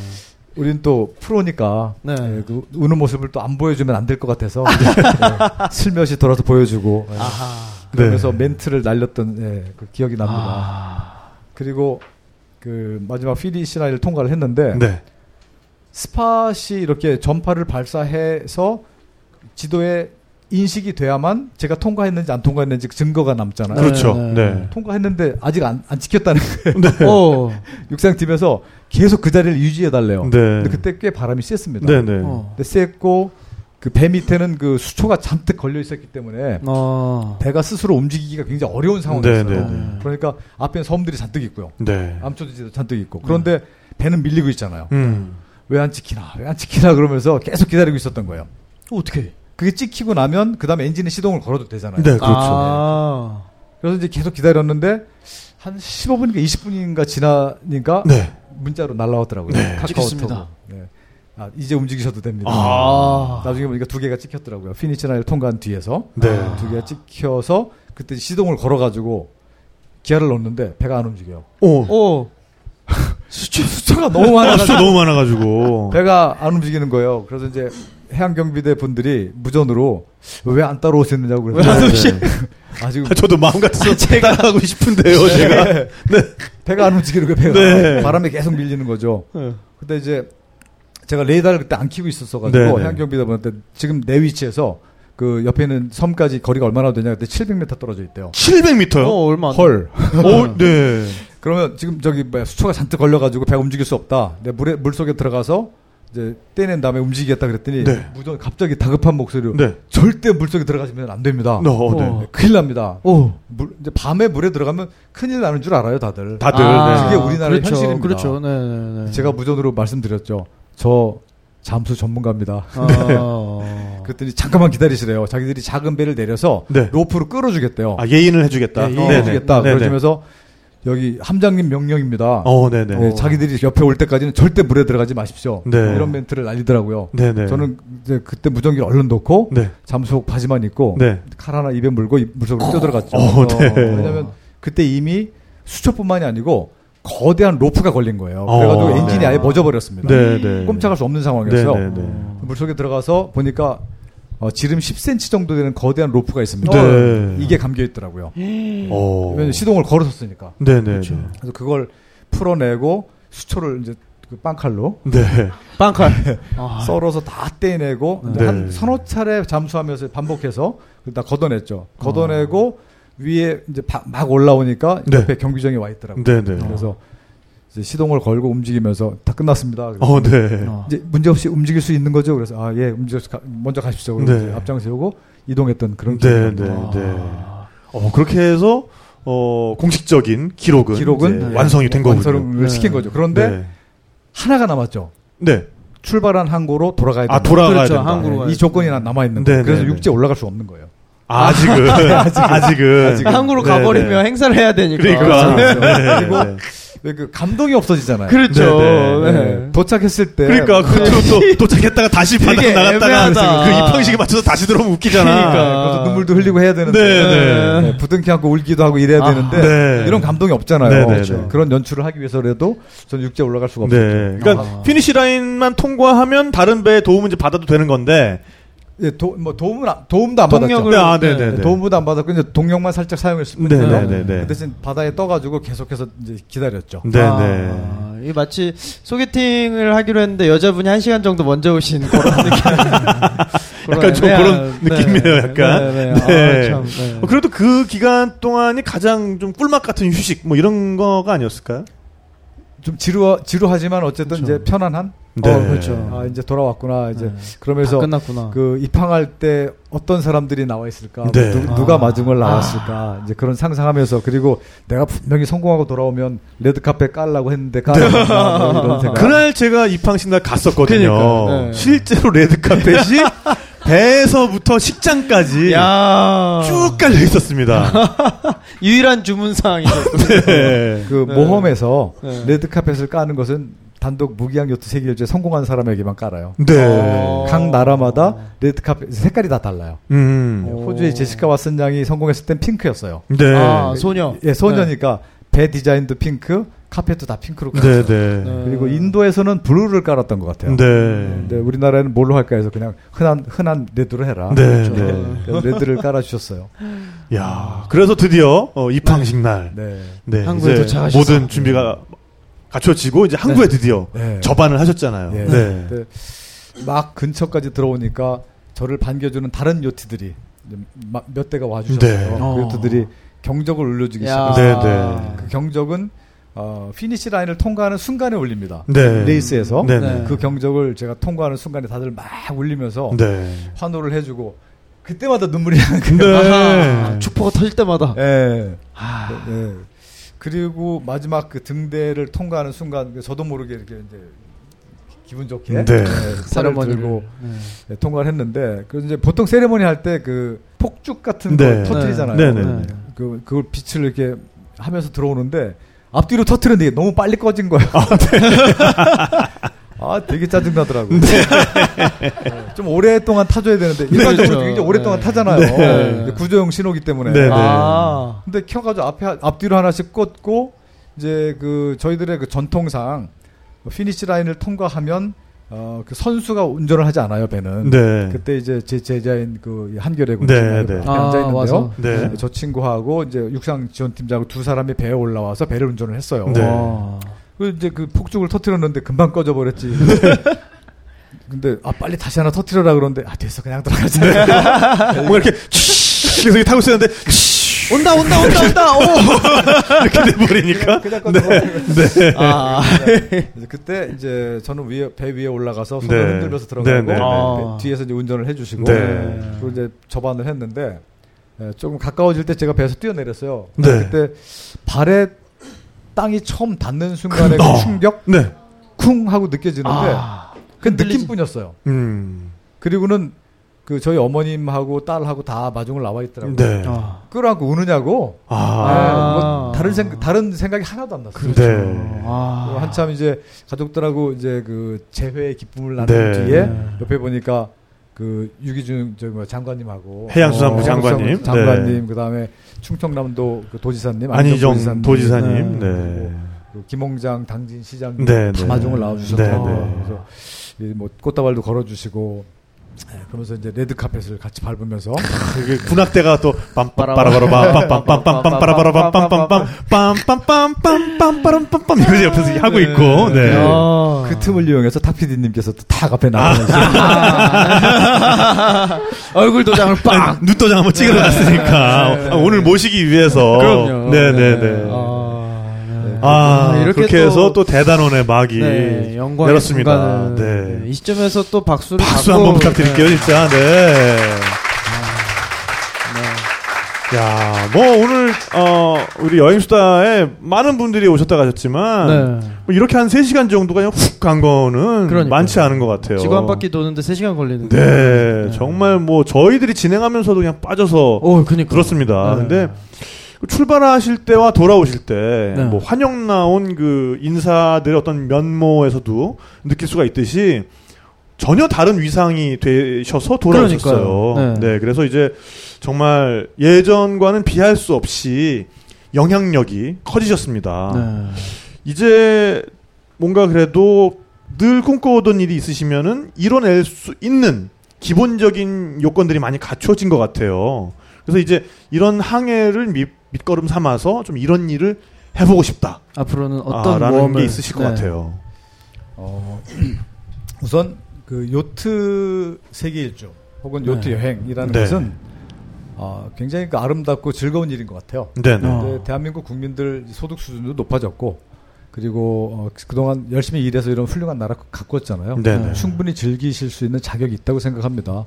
우린 또 프로니까 네. 예, 그 우는 모습을 또 안 보여주면 안 될 것 같아서 예, 슬며시 돌아서 보여주고 예, 아하. 그러면서 네. 멘트를 날렸던 예, 그 기억이 납니다. 아. 그리고 그 마지막 피니시 라인을 통과를 했는데 네. 스팟이 이렇게 전파를 발사해서 지도에 인식이 돼야만 제가 통과했는지 안 통과했는지 증거가 남잖아요. 네, 그렇죠. 네. 네. 통과했는데 아직 안, 안 지켰다는 네. 어. 육상팀에서 계속 그 자리를 유지해 달래요. 네. 근데 그때 꽤 바람이 셌습니다. 네, 네. 어. 근데 셌고 그 배 밑에는 그 수초가 잔뜩 걸려 있었기 때문에 어. 배가 스스로 움직이기가 굉장히 어려운 상황이었어요. 네, 네, 네. 그러니까 앞에 섬들이 잔뜩 있고요. 네. 암초지도 잔뜩 있고. 그런데 배는 밀리고 있잖아요. 음. 왜 안 찍히나? 왜 안 찍히나? 그러면서 계속 기다리고 있었던 거예요. 어떻게? 그게 찍히고 나면 그 다음에 엔진에 시동을 걸어도 되잖아요. 네, 그렇죠. 아. 그래서 이제 계속 기다렸는데 한 15분인가 20분인가 지나니까 네. 문자로 날라왔더라고요. 네. 찍혔습니다. 네. 아, 이제 움직이셔도 됩니다. 아. 나중에 보니까 두 개가 찍혔더라고요. 피니시 라인을 통과한 뒤에서 네. 아. 두 개가 찍혀서 그때 시동을 걸어가지고 기어를 넣는데 배가 안 움직여요. 오. 오. 수초, 수초가 너무 아, 많아가지고 수가 너무 많아가지고. 배가 안 움직이는 거예요. 그래서 이제 해양경비대 분들이 무전으로 왜 안 따라오셨느냐고 그래서 오시- 아 지금 아, 저도 마음 같아서 제가 하고 싶은데요, 제가. 배가 안 움직이는 거예요. 배가 네. 바람에 계속 밀리는 거죠. 네. 근데 이제 제가 레이더를 그때 안 키고 있었어가지고 네, 네. 해양경비대 분한테 지금 내 위치에서 그 옆에 있는 섬까지 거리가 얼마나 되냐 그때 700m 떨어져 있대요. 700m요? 어, 얼마 안 헐. 오, 네. 그러면 지금 저기 뭐야, 수초가 잔뜩 걸려가지고 배가 움직일 수 없다. 내 물에 물 속에 들어가서 이제 떼낸 다음에 움직이겠다 그랬더니 네. 무전 갑자기 다급한 목소리로 네. 절대 물 속에 들어가시면 안 됩니다. 네, 어, 네. 어. 큰일 납니다. 오. 물, 이제 밤에 물에 들어가면 큰일 나는 줄 알아요, 다들. 다들. 아, 네. 그게 우리나라의 그렇죠, 현실입니다. 그렇죠. 네, 네, 네. 제가 무전으로 말씀드렸죠. 저 잠수 전문가입니다. 아. 그랬더니 잠깐만 기다리시래요. 자기들이 작은 배를 내려서 네. 로프로 끌어주겠대요. 아, 예인을 해주겠다. 네, 네, 끌어주겠다. 네, 네. 그러면서 여기 함장님 명령입니다. 어, 네네. 네, 자기들이 옆에 올 때까지는 절대 물에 들어가지 마십시오. 네. 이런 멘트를 날리더라고요. 네네. 저는 이제 그때 무전기를 얼른 놓고 네. 잠수복 바지만 입고 네. 칼 하나 입에 물고 이- 물속으로 뛰어들어갔죠. 어, 네. 왜냐하면 그때 이미 수초뿐만이 아니고 거대한 로프가 걸린 거예요. 어. 그래가지고 엔진이 네. 아예 멎어버렸습니다. 네, 네. 꼼짝할 수 없는 상황이었어요. 물속에 들어가서 보니까 어, 지름 10cm 정도 되는 거대한 로프가 있습니다. 네. 이게 감겨 있더라고요. 어. 왜냐면 시동을 걸었었으니까. 네, 네, 그렇죠. 네. 그래서 그걸 풀어내고 수초를 이제 그 빵칼로 네. 빵칼. 아. 썰어서 다 떼내고 네. 한 서너 차례 잠수하면서 반복해서 다 걷어냈죠. 걷어내고 위에 이제 바- 막 올라오니까 네. 옆에 경비정이 와 있더라고요. 네, 네. 그래서 시동을 걸고 움직이면서 다 끝났습니다. 어, 네. 어. 이제 문제 없이 움직일 수 있는 거죠. 그래서 아 예, 움직여 먼저 가십시오. 그래서 네. 앞장 세우고 이동했던 그런 네, 기억이 네, 납니다. 네. 어, 그렇게 해서 어, 공식적인 기록은, 기록은 네. 완성이 된 거군요. 완성을 네. 시킨 거죠. 그런데 네. 하나가 남았죠. 네. 출발한 항구로 돌아가야 된다. 아, 돌아가야 그렇죠. 된다. 항구로 가야 이 조건이 남아 있는 네, 거예요. 그래서 네, 네. 육지에 올라갈 수 없는 거예요. 아직은 아직은 아직은. 한국으로 네, 가버리면 네. 행사를 해야 되니까. 그러니까 그렇죠. 네, 그리고 네. 왜 그 감동이 없어지잖아요. 그렇죠. 네, 네, 네. 도착했을 때 그러니까 그것도 또 도착했다가 다시 바닥 나갔다가 애매하다. 그 입항식에 맞춰서 다시 들어오면 웃기잖아. 그러니까. 눈물도 흘리고 해야 되는데 네, 네. 네, 부둥켜 안고 울기도 하고 이래야 아, 되는데 네. 이런 감동이 없잖아요. 네, 네, 그렇죠. 네. 그런 연출을 하기 위해서라도 저는 육지에 올라갈 수가 없어요. 네. 그러니까 아. 피니시 라인만 통과하면 다른 배에 도움은 이제 받아도 되는 건데. 예, 도, 뭐 도움은 안- 도움도 안 동력을- 받았죠. 아, 네, 네, 네, 네. 도움도 안 받았고 이제 동력만 살짝 사용했을 네, 뿐이에요. 네, 네, 네. 그 대신 바다에 떠가지고 계속해서 이제 기다렸죠. 네, 아, 네. 이 마치 소개팅을 하기로 했는데 여자분이 한 시간 정도 먼저 오신 그런 느낌. 약간 좀 그런 느낌이에요, 약간. 네. 네. 네. 아, 참, 네. 어, 그래도 그 기간 동안이 가장 좀 꿀맛 같은 휴식 뭐 이런 거가 아니었을까요? 좀 지루 지루하지만 어쨌든 그렇죠. 이제 편안한. 네. 어, 그렇죠. 아 이제 돌아왔구나. 이제 네. 그러면서 다 끝났구나. 그 입항할 때 어떤 사람들이 나와 있을까? 뭐 네. 누, 가 아. 마중을 나왔을까? 이제 그런 상상하면서 그리고 내가 분명히 성공하고 돌아오면 레드 카펫 깔라고 했는데 깔았나 뭐 이런 생각. 그날 제가 입항식 날 갔었거든요. 그러니까, 네. 실제로 레드 카펫이 배에서부터 식장까지 야 쭉 깔려 있었습니다. 유일한 주문 사항이셨군요. 네. 그 네. 모험에서 네. 레드 카펫을 까는 것은 단독 무기항 요트 세계 일주에 성공한 사람에게만 깔아요. 네. 어. 각 나라마다 레드 카펫 색깔이 다 달라요. 음. 오. 호주의 제시카 왓슨 양이 성공했을 땐 핑크였어요. 네. 아, 소녀. 예, 소녀니까 배 디자인도 핑크, 카펫도 다 핑크로 네, 깔았어요. 네. 네. 그리고 인도에서는 블루를 깔았던 것 같아요. 네. 근데 우리나라에는 뭘로 할까 해서 그냥 흔한 흔한 레드로 해라. 네, 그렇죠. 네. 그래서 레드를 깔아 주셨어요. 야, 그래서 드디어 어, 입항식 날, 네. 네, 이제 도착하셔서. 모든 준비가 갖춰지고 이제 항구에 드디어 네. 접안을 하셨잖아요. 예. 네. 막 근처까지 들어오니까 저를 반겨주는 다른 요트들이 몇 대가 와주셨어요. 네. 그 어. 요트들이 경적을 울려주기 야. 시작했어요. 네, 네. 그 경적은 어, 피니시 라인을 통과하는 순간에 울립니다. 네. 레이스에서 네, 네. 그 경적을 제가 통과하는 순간에 다들 막 울리면서 네. 환호를 해주고 그때마다 눈물이 나는 거예요. 네. 아하, 축포가 터질 때마다. 예. 아, 네. 그리고 마지막 그 등대를 통과하는 순간 그 저도 모르게 이렇게 이제 기분 좋게 네. 네, 세리머니를. 세리머니를 들고 네. 네, 통과를 했는데 그 이제 보통 세레머니 할 때 그 폭죽 같은 네. 거 터트리잖아요. 네, 네, 네. 그 그걸 빛을 이렇게 하면서 들어오는데 앞뒤로 터트렸는데 이게 너무 빨리 꺼진 거예요. 아, 되게 짜증나더라고요. 네, 좀 오랫동안 타줘야 되는데 일반적으로 그렇죠. 굉장히 오랫동안 네. 타잖아요. 네. 구조용 신호기 때문에. 네, 네. 아, 근데 켜가지고 앞에 하- 앞뒤로 하나씩 꽂고 이제 그 저희들의 그 전통상 피니시 라인을 통과하면 어 그 선수가 운전을 하지 않아요 배는. 네. 그때 이제 제 제자인 그 한결의 군 네, 네, 네. 아, 앉아 있는데요. 와서. 네. 저 친구하고 이제 육상 지원팀장하고 두 사람이 배에 올라와서 배를 운전을 했어요. 네. 와. 그 이제 그 폭죽을 터트렸는데 금방 꺼져 버렸지. 근데 아 빨리 다시 하나 터트려라 그러는데 아 됐어 그냥 들어가자. 뭔가 이렇게 계속 이렇게 타고 있었는데 온다, 온다, 온다, 온다! 오! 이렇게 돼버리니까. 그냥 꺼져. 네. 아, 이제 그때 이제 저는 위에 배 위에 올라가서 손을 네. 흔들면서 들어가고 네, 네, 네. 아. 배- 뒤에서 이제 운전을 해주시고 네. 그리고 이제 접안을 했는데 예, 조금 가까워질 때 제가 배에서 뛰어내렸어요. 네. 그때 발에 땅이 처음 닿는 순간의 그 어. 충격 네. 쿵 하고 느껴지는데 아, 그. 느낌뿐이었어요. 음. 그리고는 그 저희 어머님하고 딸하고 다 마중을 나와 있더라고요. 네. 아. 끌어안고 우느냐고. 아. 네, 뭐 다른 생 다른 생각이 하나도 안 났어요. 네. 아. 한참 이제 가족들하고 이제 그 재회의 기쁨을 나눈 네. 뒤에 네. 옆에 보니까 그 유기준 저뭐 장관님하고 해양수산부 어, 장관님. 장관님 그다음에 충청남도 그 도지사님 안희정 안희정 도지사님. 네. 네. 그 김홍장 당진 시장 네, 네. 마중을 나와주셨더라고요. 네, 네. 그래서 이뭐 꽃다발도 걸어주시고 네, 그러면서 이제 레드 카펫을 같이 밟으면서 군악대가 또 빰빰빠라바라 빰빰빰빰빰빠라바라 빰빰빰빰빰빰빰빰빰빰빰빰빰빰빰 이러면서 옆에서 하고 있고 네. 아. 그 틈을 이용해서 탁 PD님께서 또탁 앞에 나가면서 얼굴 도장을 빵. 눈도장 한번 찍어놨으니까 아, 오늘 모시기 위해서 그럼요. 네네네 네. 아, 아, 이렇게 해서 또 대단원의 막이 네, 영광의 열었습니다. 순간은, 네. 네, 이 시점에서 또 박수를 박수 한번 부탁드릴게요, 네. 진짜. 네. 야, 뭐 오늘 어 우리 여행 수다에 많은 분들이 오셨다 가셨지만 네. 뭐 이렇게 한 3 시간 정도가 그냥 훅 간 거는 그러니까요. 많지 않은 것 같아요. 지구 한 바퀴 도는데 3 시간 걸리는 네, 거예요. 정말 뭐 저희들이 진행하면서도 그냥 빠져서 오, 그니까. 그렇습니다. 네. 근데 출발하실 때와 돌아오실 때 네. 뭐 환영 나온 그 인사들의 어떤 면모에서도 느낄 수가 있듯이 전혀 다른 위상이 되셔서 돌아오셨어요. 네. 네, 그래서 이제 정말 예전과는 비할 수 없이 영향력이 커지셨습니다. 네. 이제 뭔가 그래도 늘 꿈꿔오던 일이 있으시면은 이뤄낼 수 있는 기본적인 요건들이 많이 갖춰진 것 같아요. 그래서 이제 이런 항해를 밑, 밑거름 삼아서 좀 이런 일을 해보고 싶다. 앞으로는 어떤 아, 라는 모험을 게 있으실 것 네. 같아요. 어, 우선 그 요트 세계 일주 혹은 요트 네. 여행이라는 네. 것은 어, 굉장히 그 아름답고 즐거운 일인 것 같아요. 네네. 어. 근데 대한민국 국민들 소득 수준도 높아졌고 그리고 어, 그동안 열심히 일해서 이런 훌륭한 나라 가꿨잖아요. 네네. 충분히 즐기실 수 있는 자격이 있다고 생각합니다.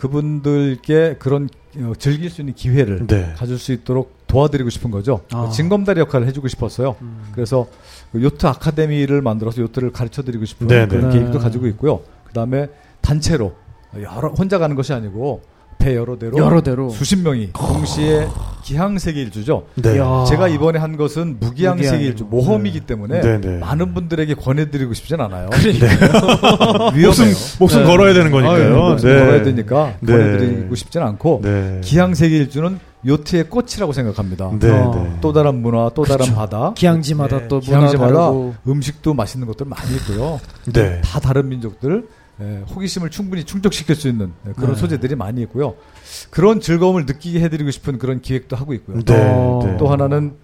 그분들께 그런 어, 즐길 수 있는 기회를 네. 가질 수 있도록 도와드리고 싶은 거죠. 아. 징검다리 역할을 해주고 싶었어요. 음. 그래서 그 요트 아카데미를 만들어서 요트를 가르쳐드리고 싶은 네네. 그런 네. 계획도 가지고 있고요. 그 다음에 단체로 여러 혼자 가는 것이 아니고 배 여러 대로 여러 대로. 수십 명이 동시에 기항 세계 일주죠. 네. 제가 이번에 한 것은 무기항 무기항이고. 세계 일주 모험이기 때문에 네네. 많은 분들에게 권해드리고 싶진 않아요. 그러니까. 위험해요. 목숨, 목숨 네. 걸어야 되는 아, 거니까요. 목숨 네. 걸어야 되니까 네. 권해드리고 싶진 않고 네. 기항 세계 일주는 요트의 꽃이라고 생각합니다. 네. 어. 네. 또 다른 문화, 또 다른 그렇죠. 바다, 기항지마다 네, 또 문화 기항지마다 다르고. 음식도 맛있는 것들 많이 있고요. 네. 다 다른 민족들 예, 호기심을 충분히 충족시킬 수 있는 예, 그런 네. 소재들이 많이 있고요. 그런 즐거움을 느끼게 해드리고 싶은 그런 기획도 하고 있고요. 네. 어. 네. 또 하나는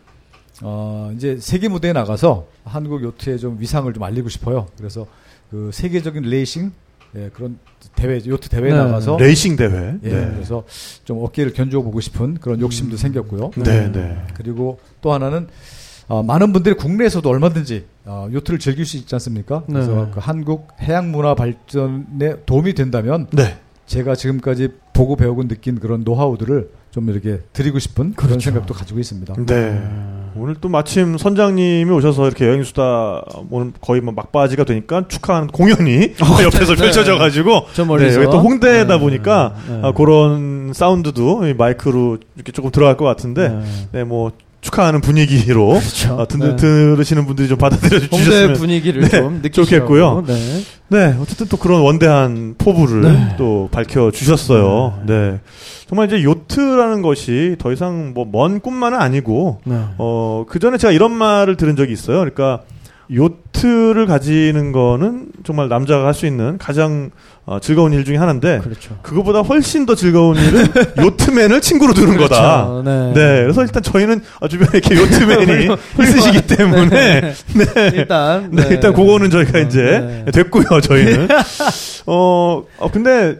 어, 이제 세계 무대에 나가서 한국 요트의 좀 위상을 좀 알리고 싶어요. 그래서 그 세계적인 레이싱 예, 그런 대회 요트 대회에 네. 나가서 레이싱 대회. 예, 네. 그래서 좀 어깨를 견주어 보고 싶은 그런 욕심도 생겼고요. 네. 네. 그리고 또 하나는 어, 많은 분들이 국내에서도 얼마든지 어, 요트를 즐길 수 있지 않습니까? 그래서 네. 그 한국 해양 문화 발전에 도움이 된다면 네. 제가 지금까지 보고 배우고 느낀 그런 노하우들을 좀 이렇게 드리고 싶은 그런 그렇죠. 생각도 가지고 있습니다. 네. 오늘 또 마침 선장님이 오셔서 이렇게 여행 수다 오늘 거의 뭐 막바지가 되니까 축하하는 공연이 옆에서 네. 펼쳐져 가지고 저 네, 멀리서. 여기 또 홍대다 네. 보니까 네. 아, 그런 사운드도 이 마이크로 이렇게 조금 들어갈 것 같은데 네. 네, 뭐 축하하는 분위기로 그렇죠. 아, 들, 네. 들으시는 분들이 좀 받아들여 주셨으면 분위기를 네, 좀. 좋겠고요. 네. 네, 어쨌든 또 그런 원대한 포부를 네. 또 밝혀 주셨어요. 네. 정말 이제 요트라는 것이 더 이상 뭐 먼 꿈만은 아니고 네. 어, 그 전에 제가 이런 말을 들은 적이 있어요. 그러니까 요트 를 가지는 거는 정말 남자가 할 수 있는 가장 어, 즐거운 일 중에 하나인데 그렇죠. 그거보다 훨씬 더 즐거운 일은 요트맨을 친구로 두는 거다. 그렇죠. 네. 네, 그래서 일단 저희는 아, 주변에 이렇게 요트맨이 있으시기 때문에 네, 일단 네, 일단 그거는 저희가 이제 네. 됐고요. 저희는 어, 어 근데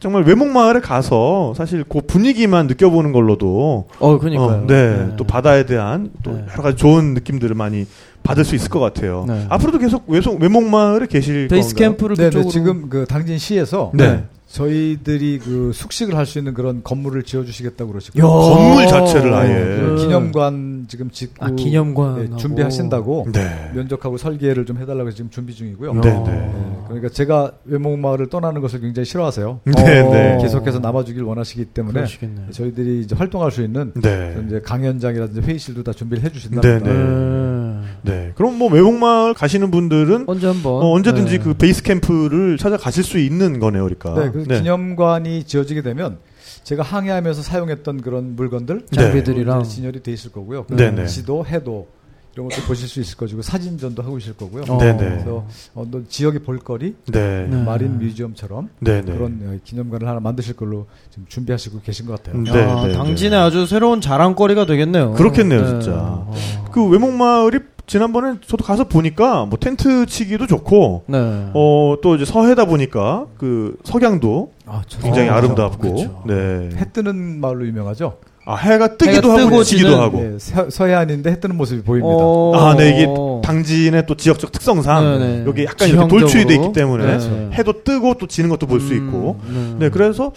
정말 외목마을에 가서 사실 그 분위기만 느껴보는 걸로도 어, 그러니까요. 어, 네, 또 바다에 대한 또 네. 여러 가지 좋은 느낌들을 많이 받을 수 있을 것 같아요. 네. 앞으로도 계속 외속 외목마을에 계실 베이스? 캠프를 네, 네, 그쪽으로 지금 그 당진 시에서 네. 저희들이 그 숙식을 할 수 있는 그런 건물을 지어주시겠다고 그러시고 야. 건물 자체를 아예. 그 기념관 지금 짓고 아, 기념관 네, 준비하신다고 네. 면적하고 설계를 좀 해달라고 지금 준비 중이고요. 네, 어. 네. 네, 그러니까 제가 외목 마을을 떠나는 것을 굉장히 싫어하세요. 네, 어. 네. 계속해서 남아주길 원하시기 때문에 그러시겠네요. 저희들이 이제 활동할 수 있는 네. 이제 강연장이라든지 회의실도 다 준비를 네, 해주신답니다. 네. 음. 네. 그럼 뭐 외목마을 가시는 분들은 언제 한번 어, 언제든지 네. 그 베이스 캠프를 찾아가실 수 있는 거네요, 그러니까. 네, 그 기념관이 지어지게 되면 제가 항해하면서 사용했던 그런 물건들 네. 장비들이랑 진열이 돼 있을 거고요. 그 네, 네. 지도, 해도 이런 것도 보실 수 있을 거고 사진전도 하고 있을 거고요. 어. 네네. 그래서 어, 또 지역의 볼거리 네. 네. 마린 뮤지엄처럼 네, 네. 그런 어, 기념관을 하나 만드실 걸로 지금 준비하시고 계신 것 같아요. 음. 야, 네, 네, 당진의 네. 아주 새로운 자랑거리가 되겠네요. 그렇겠네요, 진짜. 어. 그 외목마을이 지난번에 저도 가서 보니까 뭐 텐트 치기도 좋고 네. 어또 이제 서해다 보니까 그 석양도 아, 저- 굉장히 어, 아름답고 그렇죠. 네. 해 뜨는 마을로 유명하죠. 아, 해가 뜨기도 해가 하고 지기도 하고. 네, 서, 서해안인데 해 뜨는 모습이 보입니다. 어. 아, 네, 이게 당진의 또 지역적 특성상 네네. 여기 약간 이렇게 돌출이 돼 있기 때문에 네. 해도 뜨고 또 지는 것도 볼 수 있고. 음, 네, 그래서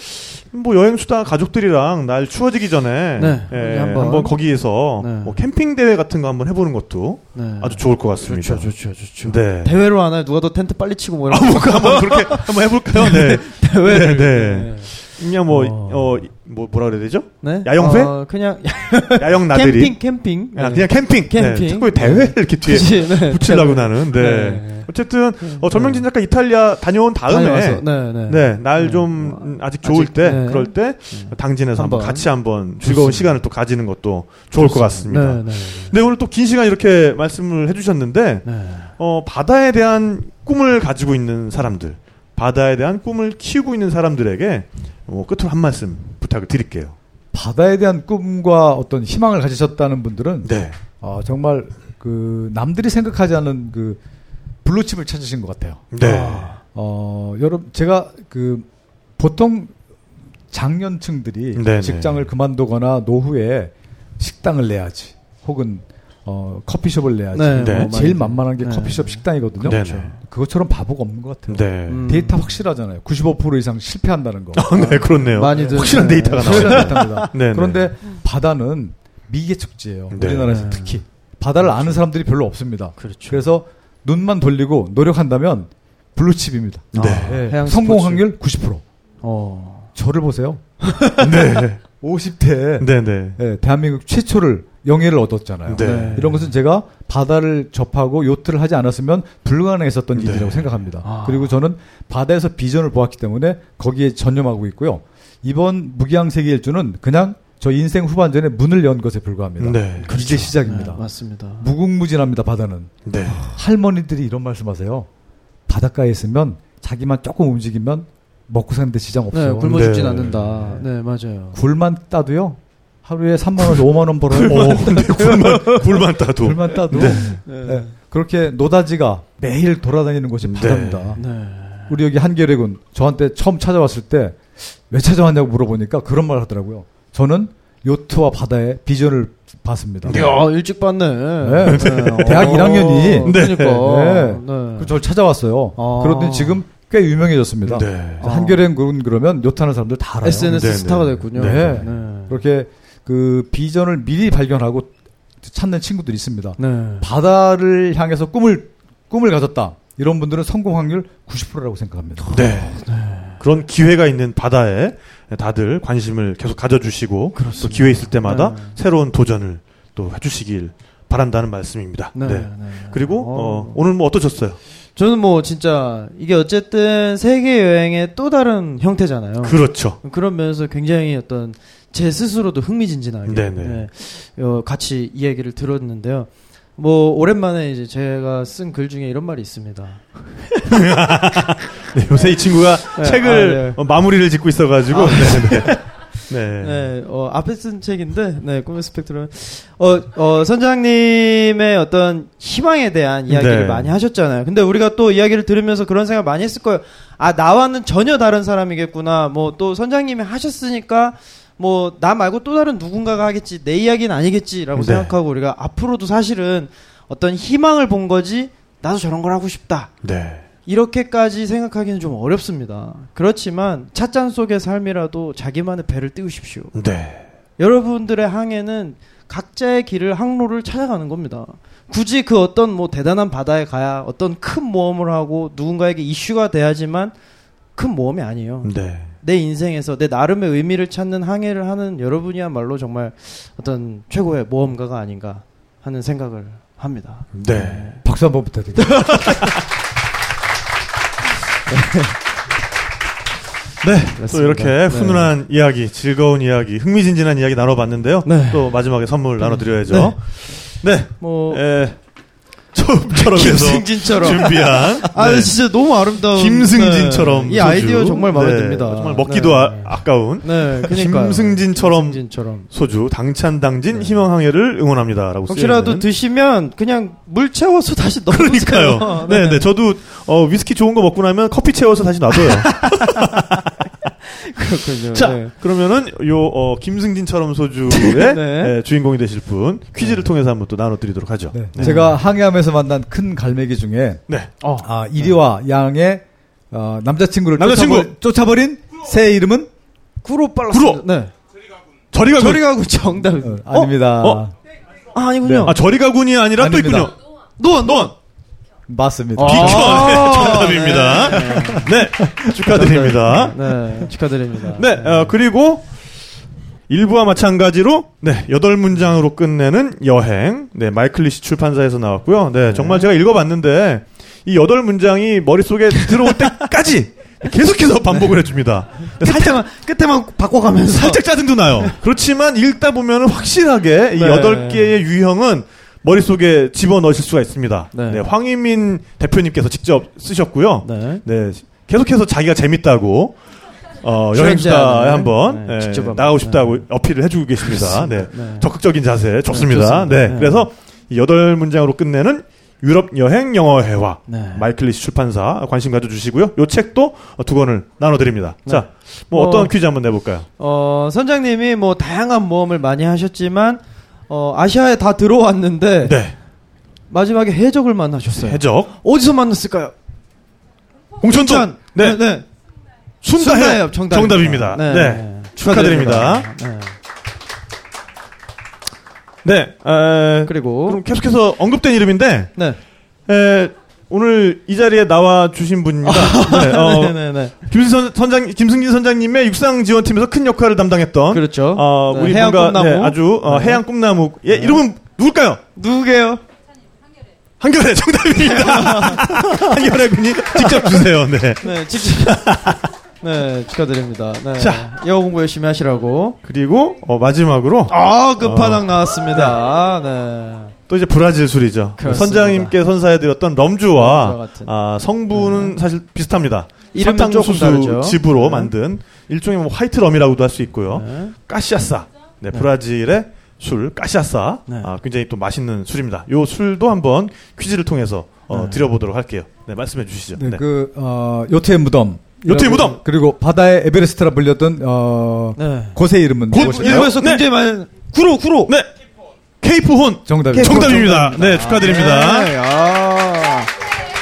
뭐 여행 수다 가족들이랑 날 추워지기 전에 네, 예, 한번, 한번 거기에서 네. 뭐 캠핑 대회 같은 거 한번 해보는 것도 네. 아주 좋을 것 같습니다. 좋죠, 좋죠, 좋죠. 네. 대회로 하나요? 누가 더 텐트 빨리 치고 뭐 이런 아, 뭐, 그 한번 그렇게 한번 해볼까요? 네. 대회를. 네, 네. 그냥 뭐, 어. 어, 뭐, 뭐라 그래야 되죠? 네? 야영회? 어, 그냥 야영 나들이. 캠핑, 캠핑. 아, 그냥 캠핑. 캠핑. 네. 자꾸 대회를 이렇게 뒤에 그치, 네. 붙이려고 나는. 네. 네. 어쨌든, 어, 전명진 작가 이탈리아 다녀온 다음에. 네, 네. 네, 날 네. 좀 어, 음, 아직 좋을 아직, 때 네. 그럴 때 당진에서 한번. 같이 한번 즐거운 좋습니다. 시간을 또 가지는 것도 좋을 것 같습니다. 네, 네. 네. 오늘 또 긴 시간 이렇게 말씀을 해주셨는데 네. 어, 바다에 대한 꿈을 가지고 있는 사람들, 바다에 대한 꿈을 키우고 있는 사람들에게 어, 끝으로 한 말씀 부탁을 드릴게요. 바다에 대한 꿈과 어떤 희망을 가지셨다는 분들은 네, 어, 정말 그 남들이 생각하지 않은 그 블루칩을 찾으신 것 같아요. 네, 어, 여러분 제가 그 보통 장년층들이 네네. 직장을 그만두거나 노후에 식당을 내야지 혹은 어, 커피숍을 내야지 네, 네. 뭐 제일 만만한 게 네. 커피숍 식당이거든요. 네네. 그것처럼 바보가 없는 것 같아요. 네. 음. 데이터 확실하잖아요. 95% 이상 실패한다는 거. 아, 네, 그렇네요. 많이들 확실한 네. 데이터가 나와요. 확실한 데이터입니다. 네, 네. 그런데 바다는 미개 축지예요. 네. 우리나라에서 네. 특히 바다를 아는 사람들이 별로 없습니다. 그렇죠. 그래서 눈만 돌리고 노력한다면 블루칩입니다. 네. 예, 해양 성공 스포츠. 확률 90%. 어. 저를 보세요. 네, 50대에 네, 네, 예, 대한민국 최초를 영예를 얻었잖아요. 네. 네. 이런 것은 제가 바다를 접하고 요트를 하지 않았으면 불가능했었던 네. 일이라고 생각합니다. 아. 그리고 저는 바다에서 비전을 보았기 때문에 거기에 전념하고 있고요. 이번 무기양 세계 일주는 그냥 저 인생 후반전에 문을 연 것에 불과합니다. 네, 이제 시작입니다. 네, 맞습니다. 무궁무진합니다. 바다는 네, 할머니들이 이런 말씀하세요. 바닷가에 있으면 자기만 조금 움직이면 먹고 사는데 지장 네, 없어요. 굶어 죽진 네. 않는다. 네, 맞아요. 굴만 따도요. 하루에 3만 원에서 5만 원 벌어요. 어, 네, 굴만, 굴만 따도. 굴만 따도 네. 네. 그렇게 노다지가 매일 돌아다니는 곳이 네. 바다입니다. 네. 우리 여기 한겨레군 저한테 처음 찾아왔을 때 왜 찾아왔냐고 물어보니까 그런 말 하더라고요. 저는 요트와 바다의 비전을 봤습니다. 야, 일찍 봤네. 네. 대학 1학년이. 그러니까. 네. 네. 그 저를 찾아왔어요. 아. 그러더니 지금 꽤 유명해졌습니다. 네. 아. 한겨레군 그러면 요트하는 사람들 다 알아요. SNS 네, 스타가 네. 됐군요. 네. 네. 그렇게 그 비전을 미리 발견하고 찾는 친구들이 있습니다. 네. 바다를 향해서 꿈을 꿈을 가졌다. 이런 분들은 성공 확률 90%라고 생각합니다. 네. 그런 기회가 있는 바다에 다들 관심을 계속 가져주시고 또 기회 있을 때마다 네. 새로운 도전을 또 해주시길 바란다는 말씀입니다. 네. 네. 네. 그리고 어, 오늘 뭐 어떠셨어요? 저는 뭐 진짜 이게 어쨌든 세계 여행의 또 다른 형태잖아요. 그렇죠. 그런 면에서 굉장히 어떤 제 스스로도 흥미진진하게 네네. 네, 어, 같이 이야기를 들었는데요. 뭐 오랜만에 이제 제가 쓴 글 중에 이런 말이 있습니다. 네, 요새 이 친구가 네, 책을 아, 네. 어, 마무리를 짓고 있어가지고. 네, 네. 네. 네, 어, 앞에 쓴 책인데, 네, 꿈의 스펙트럼. 어, 어, 선장님의 어떤 희망에 대한 이야기를 네. 많이 하셨잖아요. 근데 우리가 또 이야기를 들으면서 그런 생각 많이 했을 거예요. 아, 나와는 전혀 다른 사람이겠구나. 뭐 또 선장님이 하셨으니까 뭐 나 말고 또 다른 누군가가 하겠지. 내 이야기는 아니겠지라고 네. 생각하고 우리가 앞으로도 사실은 어떤 희망을 본 거지 나도 저런 걸 하고 싶다. 네. 이렇게까지 생각하기는 좀 어렵습니다. 그렇지만 찻잔 속의 삶이라도 자기만의 배를 띄우십시오. 네. 여러분들의 항해는 각자의 길을 항로를 찾아가는 겁니다. 굳이 그 어떤 뭐 대단한 바다에 가야 어떤 큰 모험을 하고 누군가에게 이슈가 돼야지만 큰 모험이 아니에요. 네. 내 인생에서 내 나름의 의미를 찾는 항해를 하는 여러분이야말로 정말 어떤 최고의 모험가가 아닌가 하는 생각을 합니다. 네. 박수 한번 부탁드립니다. 네. 또 그렇습니다. 이렇게 네. 훈훈한 이야기, 즐거운 이야기, 흥미진진한 이야기 나눠봤는데요. 네. 또 마지막에 선물 나눠드려야죠. 네. 네. 뭐 에, 처음처럼 해서 김승진처럼. 준비한 아 네. 진짜 너무 아름다운 김승진처럼 네. 이 아이디어. 정말 마음에 네, 듭니다. 정말 먹기도 네. 아, 아까운 네, 그러니까 김승진처럼 김승진처럼 소주 당찬 당진 희망항해를 응원합니다라고 혹시라도. 드시면 그냥 물 채워서 다시 넣으세요. 그러니까요. 네, 네. 저도 어, 위스키 좋은 거 먹고 나면 커피 채워서 다시 놔둬요. 그렇군요. 자, 네. 그러면은 요 어, 김승진처럼 소주의 네. 예, 주인공이 되실 분 퀴즈를 통해서 한번 또 나눠드리도록 하죠. 네. 네. 제가 항해하면서 만난 큰 갈매기 중에 네. 어. 아, 이리와 양의 어, 남자친구를 남자친구! 쫓아버, 쫓아버린 새 이름은 구로 빨랐 구로! 네. 저리 가군. 저리 가고 정답. 어, 아닙니다. 어? 아, 아니군요. 아, 저리 가군이 아니라 또 아닙니다. 있군요. 노원, 노원. 맞습니다. 아. 비켜. 네, 정답입니다. 네. 축하드립니다. 네, 축하드립니다. 네, 어, 그리고 일부와 마찬가지로 네 여덟 문장으로 끝내는 여행 네 마이클리시 출판사에서 나왔고요. 네 정말 제가 읽어봤는데 이 여덟 문장이 머릿속에 들어올 때까지 계속해서 반복을 해줍니다. 네, 끝에만 끝에만 바꿔가면서 살짝 짜증도 나요. 그렇지만 읽다 보면 확실하게 이 네. 여덟 개의 유형은 머릿속에 집어넣으실 수가 있습니다. 네. 네, 황희민 대표님께서 직접 쓰셨고요. 네. 네, 계속해서 자기가 재밌다고 어, 여행수다에 한번 네, 예, 직접 한번. 나가고 싶다고 어필을 해주고 계십니다. 네. 네. 적극적인 자세 좋습니다. 네, 네. 그래서 이 여덟 문장으로 끝내는 유럽 여행 영어 회화 네. 마이클리시 출판사 관심 가져주시고요. 요 책도 두 권을 나눠드립니다. 네. 자, 뭐 어, 어떤 퀴즈 한번 내볼까요? 어, 선장님이 뭐 다양한 모험을 많이 하셨지만 어, 아시아에 다 들어왔는데 네, 마지막에 해적을 만나셨어요. 해적 어디서 만났을까요? 공천동 인천. 네, 네. 순다해 순다해협 정답입니다. 정답입니다. 네. 축하드립니다. 축하드립니다. 네. 네, 에, 그리고 그럼 계속해서 언급된 이름인데 네. 에, 오늘 이 자리에 나와 주신 분입니다. 네, 어, 네네네. 김승진 선장, 김승진 선장님의 육상 지원팀에서 큰 역할을 담당했던 그렇죠. 어, 네, 우리 해양 뭔가 꿈나무. 네, 아주 어, 네. 해양 꿈나무 예 이름은 누굴까요? 누구게요? 한결의 정답입니다. 한결의 군이 직접 주세요. 네. 네, 직접. 네, 축하드립니다. 네. 자. 영어 공부 열심히 하시라고. 그리고 어, 마지막으로 아, 끝판왕 나왔습니다. 네. 또 이제 브라질 술이죠. 그렇습니다. 선장님께 선사해드렸던 럼주와. 아, 성분은 사실 비슷합니다. 이름은 조금 다르죠. 즙으로 네. 만든 일종의 뭐 화이트 럼이라고도 할 수 있고요. 네. 까시아사. 네, 네. 브라질의 술 까시아사. 네. 아, 굉장히 또 맛있는 술입니다. 요 술도 한번 퀴즈를 통해서 어, 네. 드려보도록 할게요. 네, 말씀해 주시죠. 네, 네. 그 어, 요트의 무덤. 요트의 무덤! 그리고 바다의 에베레스트라 불렸던 어, 네. 곳의 이름은 무엇일까요? 일부에서 네. 굉장히 많은 구로 구로. 네. 케이프 혼. 정답입니다. 정답입니다. 네, 축하드립니다. 네, 아,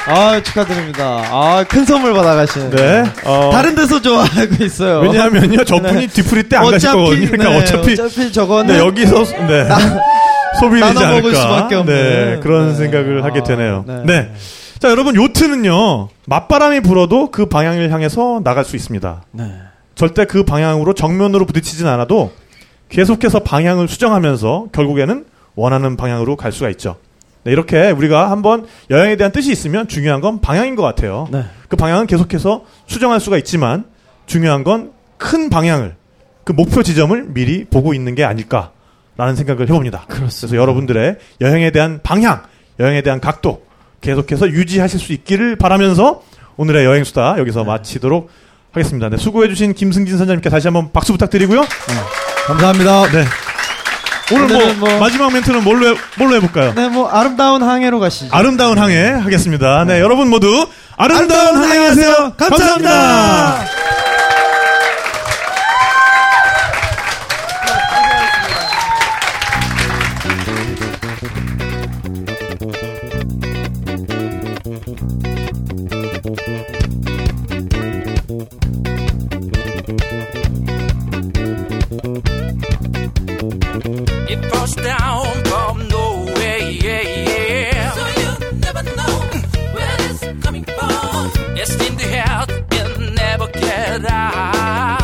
아 축하드립니다. 아, 큰 선물 받아가시는. 네. 어, 다른 데서 좋아하고 있어요. 왜냐하면요, 저분이 뒤풀이 때 안 가실 거거든요. 그러니까 네, 어차피, 어차피 저거는 네, 여기서, 네. 소비되지 먹을 않을까. 수밖에 없는. 네, 그런 네. 생각을 하게 아, 되네요. 네. 네. 자, 여러분, 요트는요, 맞바람이 불어도 그 방향을 향해서 나갈 수 있습니다. 네. 절대 그 방향으로 정면으로 부딪히진 않아도 계속해서 방향을 수정하면서 결국에는 원하는 방향으로 갈 수가 있죠. 네, 이렇게 우리가 한번 여행에 대한 뜻이 있으면 중요한 건 방향인 것 같아요. 네. 그 방향은 계속해서 수정할 수가 있지만 중요한 건 큰 방향을 그 목표 지점을 미리 보고 있는 게 아닐까라는 생각을 해봅니다. 그렇습니다. 그래서 여러분들의 여행에 대한 방향, 여행에 대한 각도 계속해서 유지하실 수 있기를 바라면서 오늘의 여행 수다 여기서 마치도록 하겠습니다. 네, 수고해주신 김승진 선장님께 다시 한번 박수 부탁드리고요. 감사합니다. 네. 오늘 뭐, 뭐- 마지막 멘트는 뭘로, 해, 뭘로 해볼까요? 네, 뭐 아름다운 항해로 가시죠. 아름다운 항해 하겠습니다. 네, 여러분 모두 아름다운 항해 하세요. 감사합니다. Nowhere. It's coming from. It's in the heart and never get out.